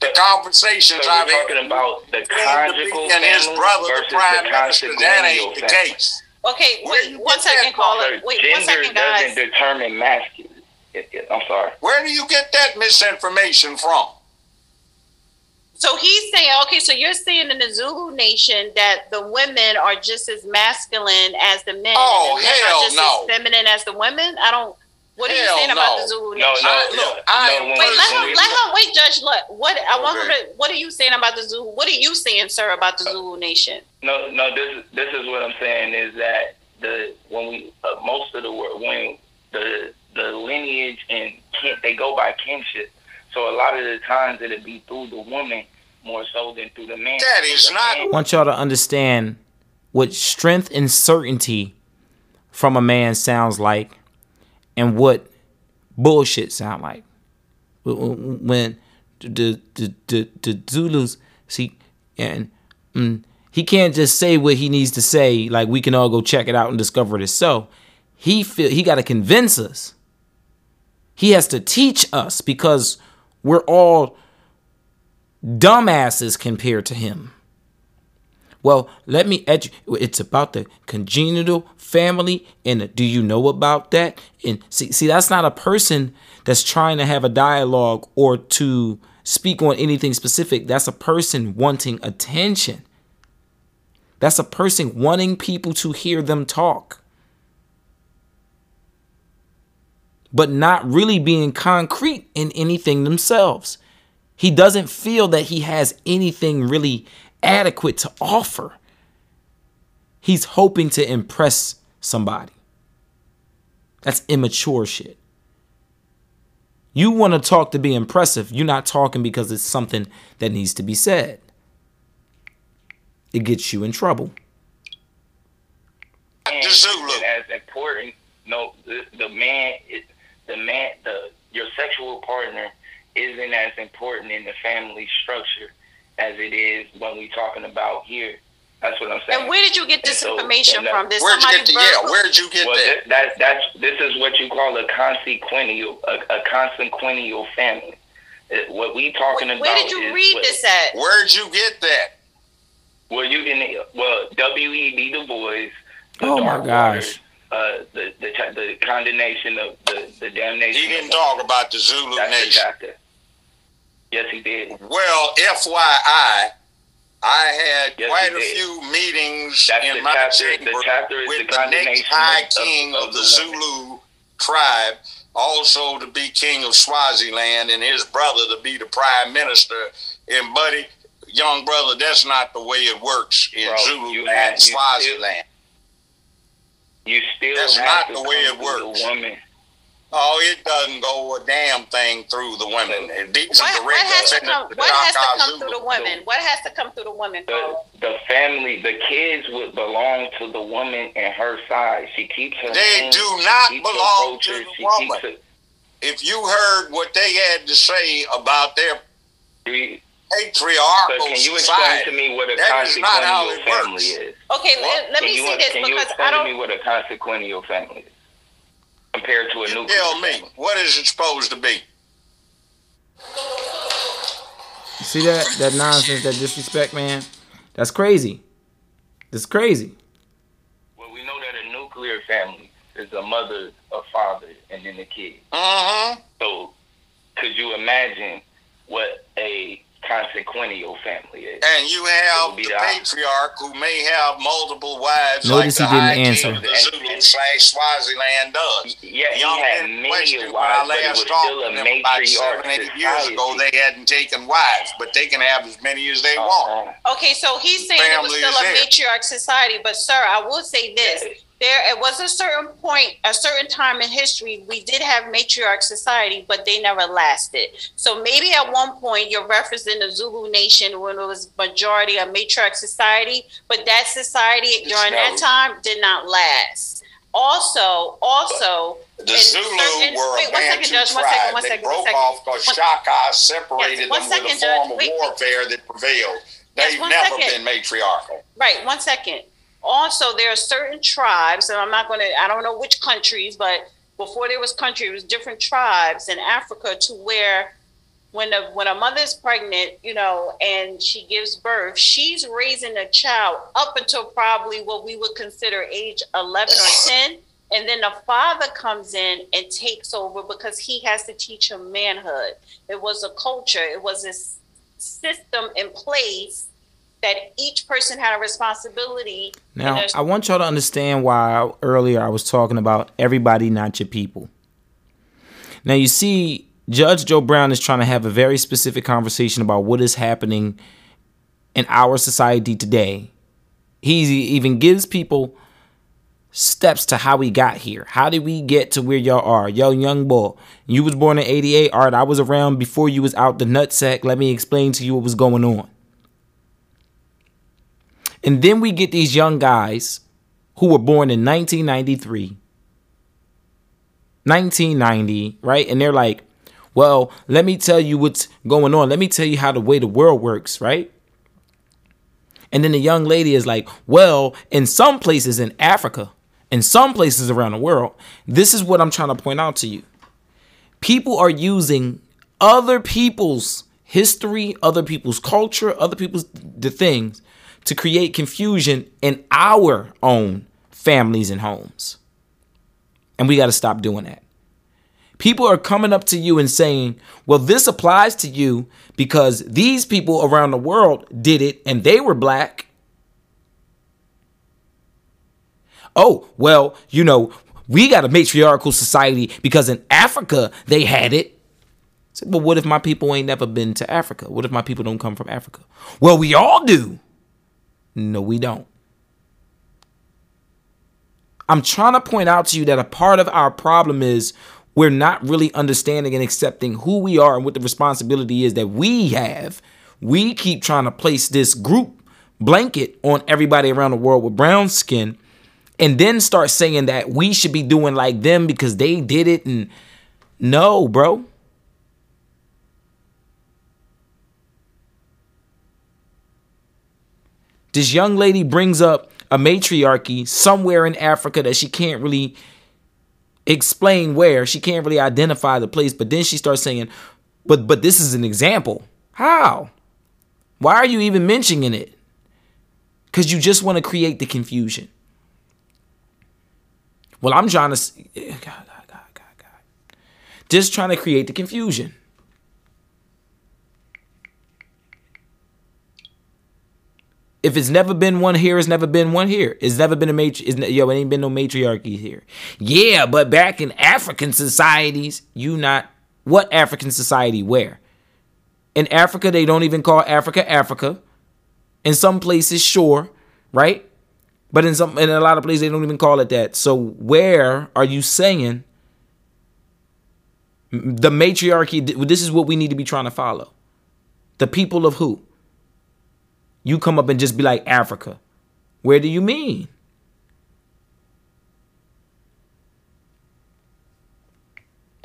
The conversations So I've we're had talking about the claim to conjugal be and his brother, the prime the minister. That consanguineal ain't the case. Okay, Where wait you one get that second, caller. So Wait one gender doesn't determine masculine. It- it- I'm sorry. Where do you get that misinformation from? So he's saying, okay, so you're saying in the Zulu nation that the women are just as masculine as the men, Oh, and the men hell are just no. as feminine as the women. I don't. What are you Hell saying about the Zulu No, nation? no, I- look, no, I no, am when Wait, we- let when him, let him, wait, Judge. Look, what I want him Okay. to. What are you saying about the Zulu? What are you saying, sir, about the Zulu nation? No, no. This is this is what I'm saying is that the when we uh, most of the world when the the lineage and kin, they go by kinship. So a lot of the times it'll be through the woman more so than through the man. That is not- I want y'all to understand what strength and certainty from a man sounds like and what bullshit sound like. When the the the, the Zulus see and mm, he can't just say what he needs to say like we can all go check it out and discover it is so. He feel he got to convince us. He has to teach us because we're all dumbasses compared to him. Well, let me edu- It's about the congenital family, and do you know about that? And see, see, that's not a person that's trying to have a dialogue or to speak on anything specific. That's a person wanting attention. That's a person wanting people to hear them talk, but not really being concrete in anything themselves. He doesn't feel that he has anything really adequate to offer. He's hoping to impress somebody. That's immature shit. You want to talk to be impressive. You're not talking because it's something that needs to be said. It gets you in trouble. And The Zulu. as important. No, the, the man, is- the man, the your sexual partner isn't as important in the family structure as it is when we talking about here. That's what I'm saying. And where did you get this so- information that- from? Did Where'd you get the yeah? Where'd you get well, that? that, that that's this is what you call a consequential a, a consequential family. What we talking about? Where did you is read what- this at? Where'd you get that? Well, you can. Well, W. E. B. Du Bois. Oh, my gosh. Waters, Uh, the the the condemnation of the the damnation. He didn't talk about the Zulu That's the nation. chapter. Yes, he did. Well, FYI, I had Yes, quite a did. few meetings That's in the my chapter- the chamber chapter is with the the next high of- king of of, the, the. Zulu tribe, also to be king of Swaziland, and his brother to be the prime minister. And buddy, young brother, that's not the way it works in Bro, had- you Swaziland. You still That's have not to the way it works. The woman. Oh, it doesn't go a damn thing through the women. And These What, are what has to come? What has to come through the women? What has to come through the women? The, the family, the kids would belong to the woman and her side. She keeps her. They name, do not keeps her belong to culture, the she woman. her- If you heard what they had to say about their she- patriarchal So can you explain society, to me what a that is not how consequential family works. is? Okay, What? let, let Can me you, see this can you because explain I to me don't. what a consequential family is compared to a You nuclear tell me, family? what is it supposed to be? You see that that nonsense, that disrespect, man? That's crazy. That's crazy. Well, we know that a nuclear family is a mother, a father, and then a kid. Uh huh. So, could you imagine what a consequential family is? And you It have would be the the patriarch who may have multiple wives Notice like he the didn't answer. of the Zulu slash Swaziland does. Yeah, he Young had men many questioned wives, when I but it was last talked still a them about matriarch seven, eight years ago, they hadn't taken wives, but they can have as many as they want. Uh-huh. Okay, so he's saying it was still a there. matriarch society, but sir, I will say this: Yeah. There it was a certain point, a certain time in history, we did have matriarch society, but they never lasted. So maybe at one point you're referencing the Zulu nation when it was majority a matriarch society, but that society during that time did not last. Also, also, The Zulu certain- were wait, a one second, Bantu Judge, one tribe. second, one they second, broke second. off because Shaka separated Yes, one them with second, a Judge. form of Wait, wait. warfare that prevailed. They've one never second. been matriarchal. Right, one second. Also, there are certain tribes, and I'm not going to, I don't know which countries, but before there was country, it was different tribes in Africa to where when a when a mother is pregnant, you know, and she gives birth, she's raising a child up until probably what we would consider age 11 or 10. And then the father comes in and takes over because he has to teach him manhood. It was a culture, it was this system in place that each person had a responsibility. Now, I want y'all to understand why earlier I was talking about everybody, not your people. Now, you see, Judge Joe Brown is trying to have a very specific conversation about what is happening in our society today. He even gives people steps to how we got here. How did we get to where y'all are? Yo, young boy, you was born in 88. All right, I was around before you was out the nutsack. Let me explain to you what was going on. And then we get these young guys who were born in 1993, 1990, right? And they're like, well, let me tell you what's going on. Let me tell you how the way the world works, right? And then the young lady is like, well, in some places in Africa, in some places around the world, this is what I'm trying to point out to you. People are using other people's history, other people's culture, other people's the things to create confusion in our own families and homes. And we got to stop doing that. People are coming up to you and saying, well, this applies to you because these people around the world did it and they were black. Oh, well, you know, we got a matriarchal society because in Africa they had it. So, but what if my people ain't never been to Africa? What if my people don't come from Africa? Well, we all do. No, we don't. I'm trying to point out to you that a part of our problem is we're not really understanding and accepting who we are and what the responsibility is that we have. We keep trying to place this group blanket on everybody around the world with brown skin and then start saying that we should be doing like them because they did it and no, bro. This young lady brings up a matriarchy somewhere in Africa that she can't really explain where. She can't really identify the place, but then she starts saying, "But but this is an example." How? Why are you even mentioning it? Cuz you just want to create the confusion. Well, I'm trying to God, God, God, God, God. Just trying to create the confusion. If it's never been one here, it's never been one here. It's never been a matri. It's ne- yo, it ain't been no matriarchy here. Yeah, but back in African societies, you not what African society where? In Africa, they don't even call Africa Africa. In some places, sure, right? But in some in a lot of places, they don't even call it that. So where are you saying the matriarchy? This is what we need to be trying to follow. The people of who? You come up and just be like Africa. Where do you mean?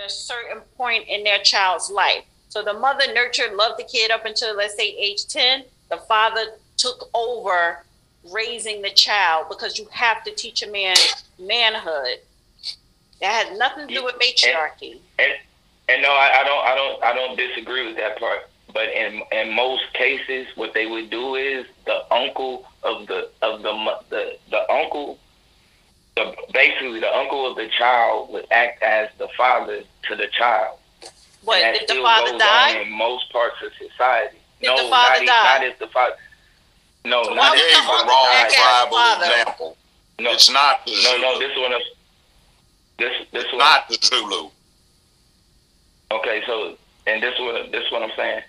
a certain point in their child's life. So the mother nurtured, loved the kid up until let's say age 10. The father took over raising the child because you have to teach a man manhood. That has nothing to do with matriarchy. And, and no, I, I don't, I don't, I don't disagree with that part. But in in most cases, what they would do is the uncle of the of the the the uncle, the basically the uncle of the child would act as the father to the child. What And that did the father goes die? on in most parts of society. Did no, the father not, e- die? not if the father. No, So not why if the the wrong act as example. no, It's not the no, Zulu. no. This one is this this one. not the Zulu. Okay, so and this what this what I'm saying.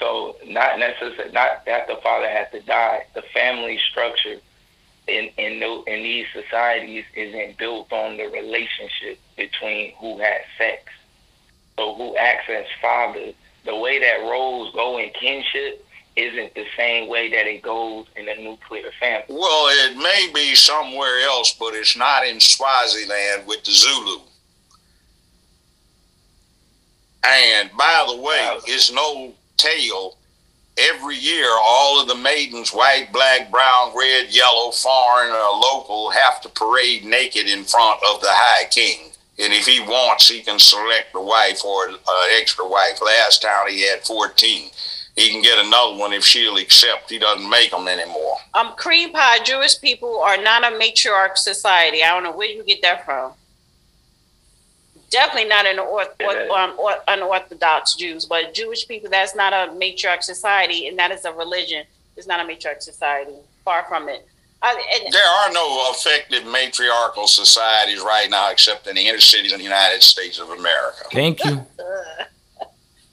So not necessarily not that the father had to die. The family structure in in no, in these societies isn't built on the relationship between who had sex. So who acts as father? The way that roles go in kinship isn't the same way that it goes in a nuclear family. Well, it may be somewhere else, but it's not in Swaziland with the Zulu. And by the way, it's no tale. Every year, all of the maidens, white, black, brown, red, yellow, foreign, or local, have to parade naked in front of the High King. And if he wants, he can select a wife or an extra wife. Last time he had 14. He can get another one if she'll accept. He doesn't make them anymore. Um, cream pie Jewish people are not a matriarch society. I don't know where you get that from. Definitely not an orth, orth, um, or, unorthodox Jews, but Jewish people. That's not a matriarch society, and that is a religion. It's not a matriarch society. Far from it. I, and, There are no effective matriarchal societies right now except in the inner cities in the United States of America. Thank you.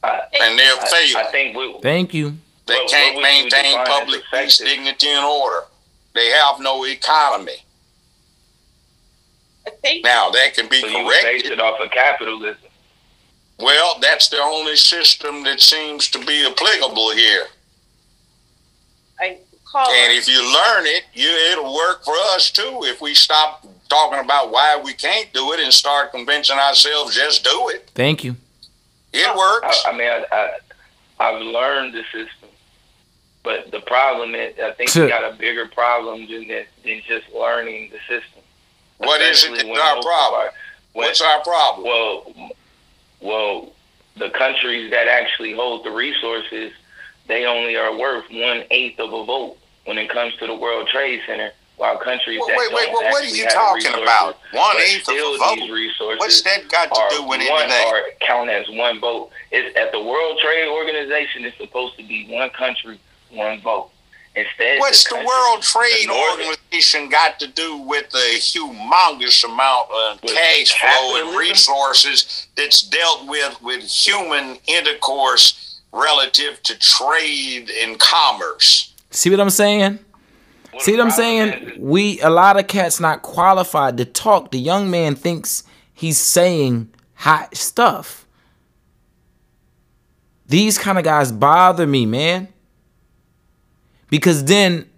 And they're I, failing. I think we, Thank you. They What- can't what would you maintain public peace, dignity, and order. They have no economy. I think Now, that can be so you would base corrected. it off of capitalism. Well, that's the only system that seems to be applicable here. I call And if you learn it, you, it'll work for us too. If we stop talking about why we can't do it and start convincing ourselves just do it, Thank you. it oh. works. I, I mean, I, I, I've learned the system, but the problem is, I think we got a bigger problem than than just learning the system. What is it that's our problem? when- What's our problem? Well, well, the countries that actually hold the resources, they only are worth one eighth of a vote when it comes to the World Trade Center. While countries Wait, that wait, wait, don't what are you have talking resources, about? One eighth of a vote? These resources What's that got to do with one, anything? Or count as one vote. It's at the World Trade Organization. It's supposed to be one country, one vote. Instead, What's the countries- World Trade the Organization got to do with the humongous amount of cash flow and resources that's dealt with with human intercourse relative to trade and commerce? See what I'm saying? Well, See what I'm saying? is- We a lot of cats not qualified to talk. The young man thinks he's saying hot stuff. These kind of guys bother me, man. Because then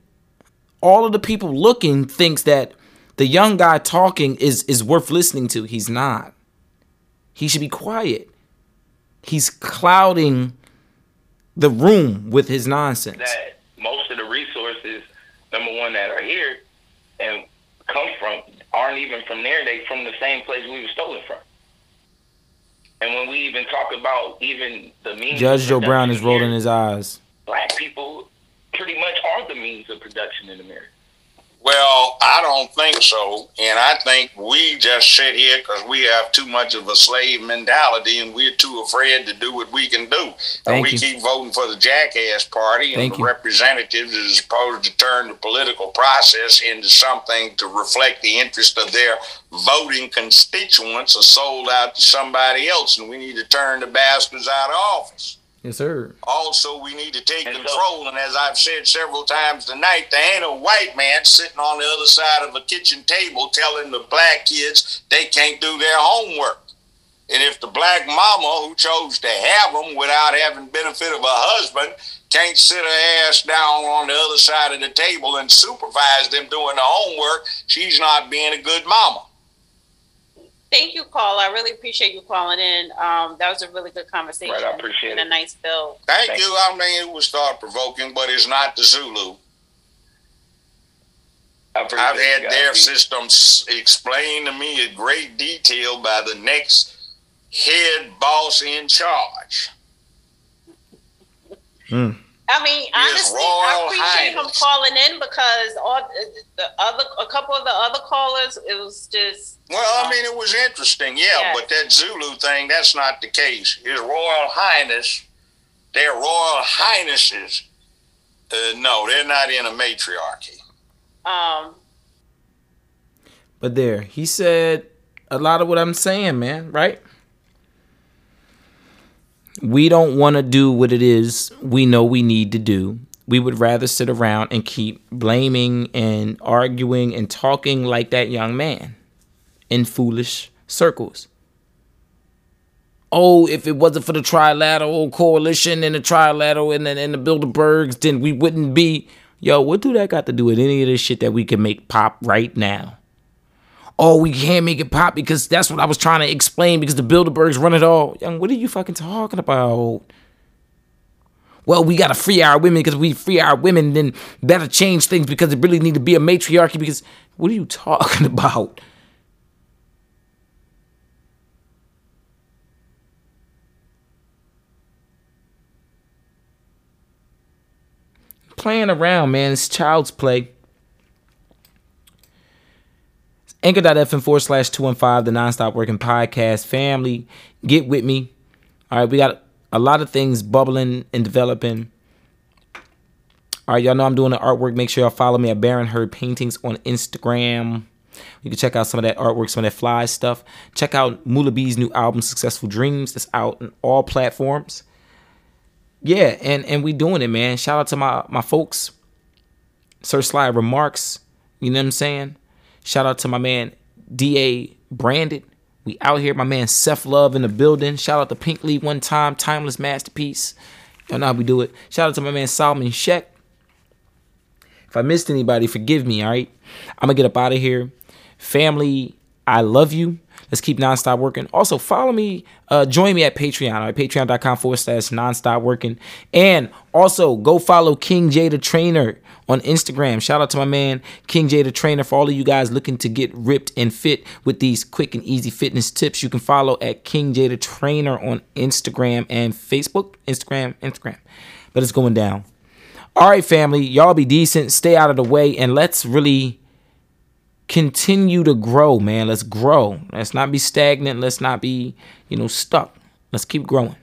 all of the people looking thinks that the young guy talking is is worth listening to. He's not. He should be quiet. He's clouding the room with his nonsense. That most of the resources, number one, that are here and come from aren't even from there. They from the same place we were stolen from. And when we even talk about even the means, Judge Joe Brown is rolling here, his eyes. Black people pretty much are the means of production in America. Well, I don't think so. And I think we just sit here because we have too much of a slave mentality and we're too afraid to do what we can do. Thank and we you. keep voting for the jackass party and Thank the you. representatives is supposed to turn the political process into something to reflect the interest of their voting constituents are sold out to somebody else. And we need to turn the bastards out of office. Yes, sir. Also, we need to take And so- control. And as I've said several times tonight, there ain't a white man sitting on the other side of a kitchen table telling the black kids they can't do their homework. And if the black mama who chose to have them without having benefit of a husband can't sit her ass down on the other side of the table and supervise them doing the homework, she's not being a good mama. Thank you, Carl. I really appreciate you calling in. Um, that was a really good conversation. Right, I appreciate and it. a nice bill. Thank, Thank you. you. I mean, it was thought provoking, but it's not the Zulu. I appreciate I've had guys. their systems explained to me in great detail by the next head boss in charge. I mean, honestly, I Royal appreciate him calling in because all the other, a couple of the other callers, it was just. Well, I mean, it was interesting, yeah, Yes. but that Zulu thing, that's not the case. His Royal Highness, their Royal Highnesses, uh, no, they're not in a matriarchy. Um, But there, he said a lot of what I'm saying, man, right? We don't want to do what it is we know we need to do. We would rather sit around and keep blaming and arguing and talking like that young man in foolish circles. Oh, if it wasn't for the trilateral coalition and the trilateral and the, and the Bilderbergs, then we wouldn't be. Yo, what do that got to do with any of this shit that we can make pop right now? Oh, we can't make it pop because that's what I was trying to explain because the Bilderbergs run it all. Young, what are you fucking talking about? Well, we gotta free our women because we free our women, then better change things because it really need to be a matriarchy. Because what are you talking about? Playing around, man. It's child's play. Anchor.fm forward slash 215, the nonstop working podcast family. Get with me. All right, we got a lot of things bubbling and developing. All right, y'all know I'm doing the artwork. Make sure y'all follow me at Baron Heard Paintings on Instagram. You can check out some of that artwork, some of that fly stuff. Check out Mula B's new album, Successful Dreams. That's out on all platforms. Yeah, and and we doing it, man. Shout out to my my folks. Sir Sly Remarks. You know what I'm saying? Shout out to my man DA Branded. We out here, my man Seth Love in the building. Shout out to Pink Lee one time, timeless masterpiece. Y'all know how we do it. Shout out to my man Solomon Sheikh. If I missed anybody, forgive me, all right? I'm gonna get up out of here. Family, I love you. Let's keep nonstop working. Also, follow me, uh, join me at Patreon, all right? Patreon.com forward slash nonstop working. And also go follow King J the Trainer on Instagram. Shout out to my man King J the Trainer for all of you guys looking to get ripped and fit with these quick and easy fitness tips. You can follow at King J the Trainer on Instagram and Facebook. Instagram, Instagram. But it's going down. All right, family, y'all be decent, stay out of the way, and let's really continue to grow, man. Let's grow. Let's not be stagnant. Let's not be, you know, stuck. Let's keep growing.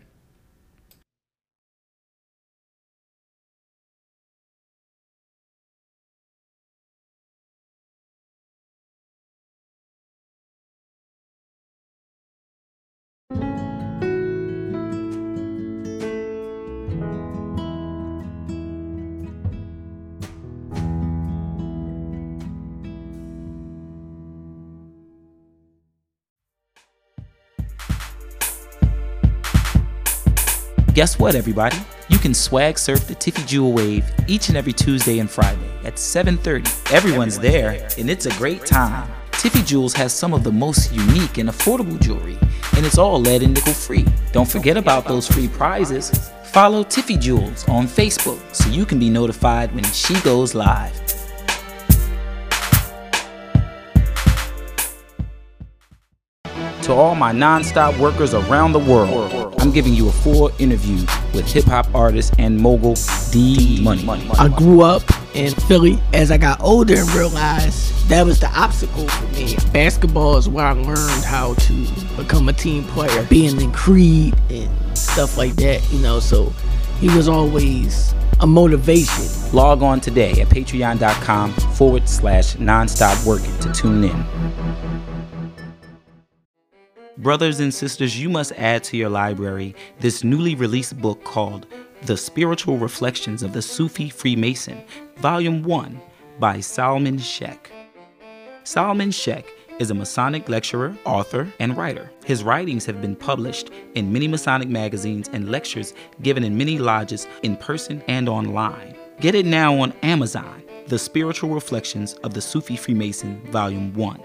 Guess what, everybody? You can swag surf the Tiffy Jewel Wave each and every Tuesday and Friday at 7:30. Everyone's there, and it's a great time. Tiffy Jewels has some of the most unique and affordable jewelry, and it's all lead and nickel free. Don't forget about those free prizes. Follow Tiffy Jewels on Facebook so you can be notified when she goes live. To all my non-stop workers around the world, I'm giving you a full interview with hip hop artist and mogul D Money. I grew up in Philly. As I got older and realized that was the obstacle for me. Basketball is where I learned how to become a team player, being in Creed and stuff like that, you know. So he was always a motivation. Log on today at patreon.com forward slash nonstop working to tune in. Brothers and sisters, you must add to your library this newly released book called The Spiritual Reflections of the Sufi Freemason, Volume 1 by Salman Sheikh. Salman Sheikh is a Masonic lecturer, author, and writer. His writings have been published in many Masonic magazines and lectures given in many lodges in person and online. Get it now on Amazon, The Spiritual Reflections of the Sufi Freemason, Volume 1.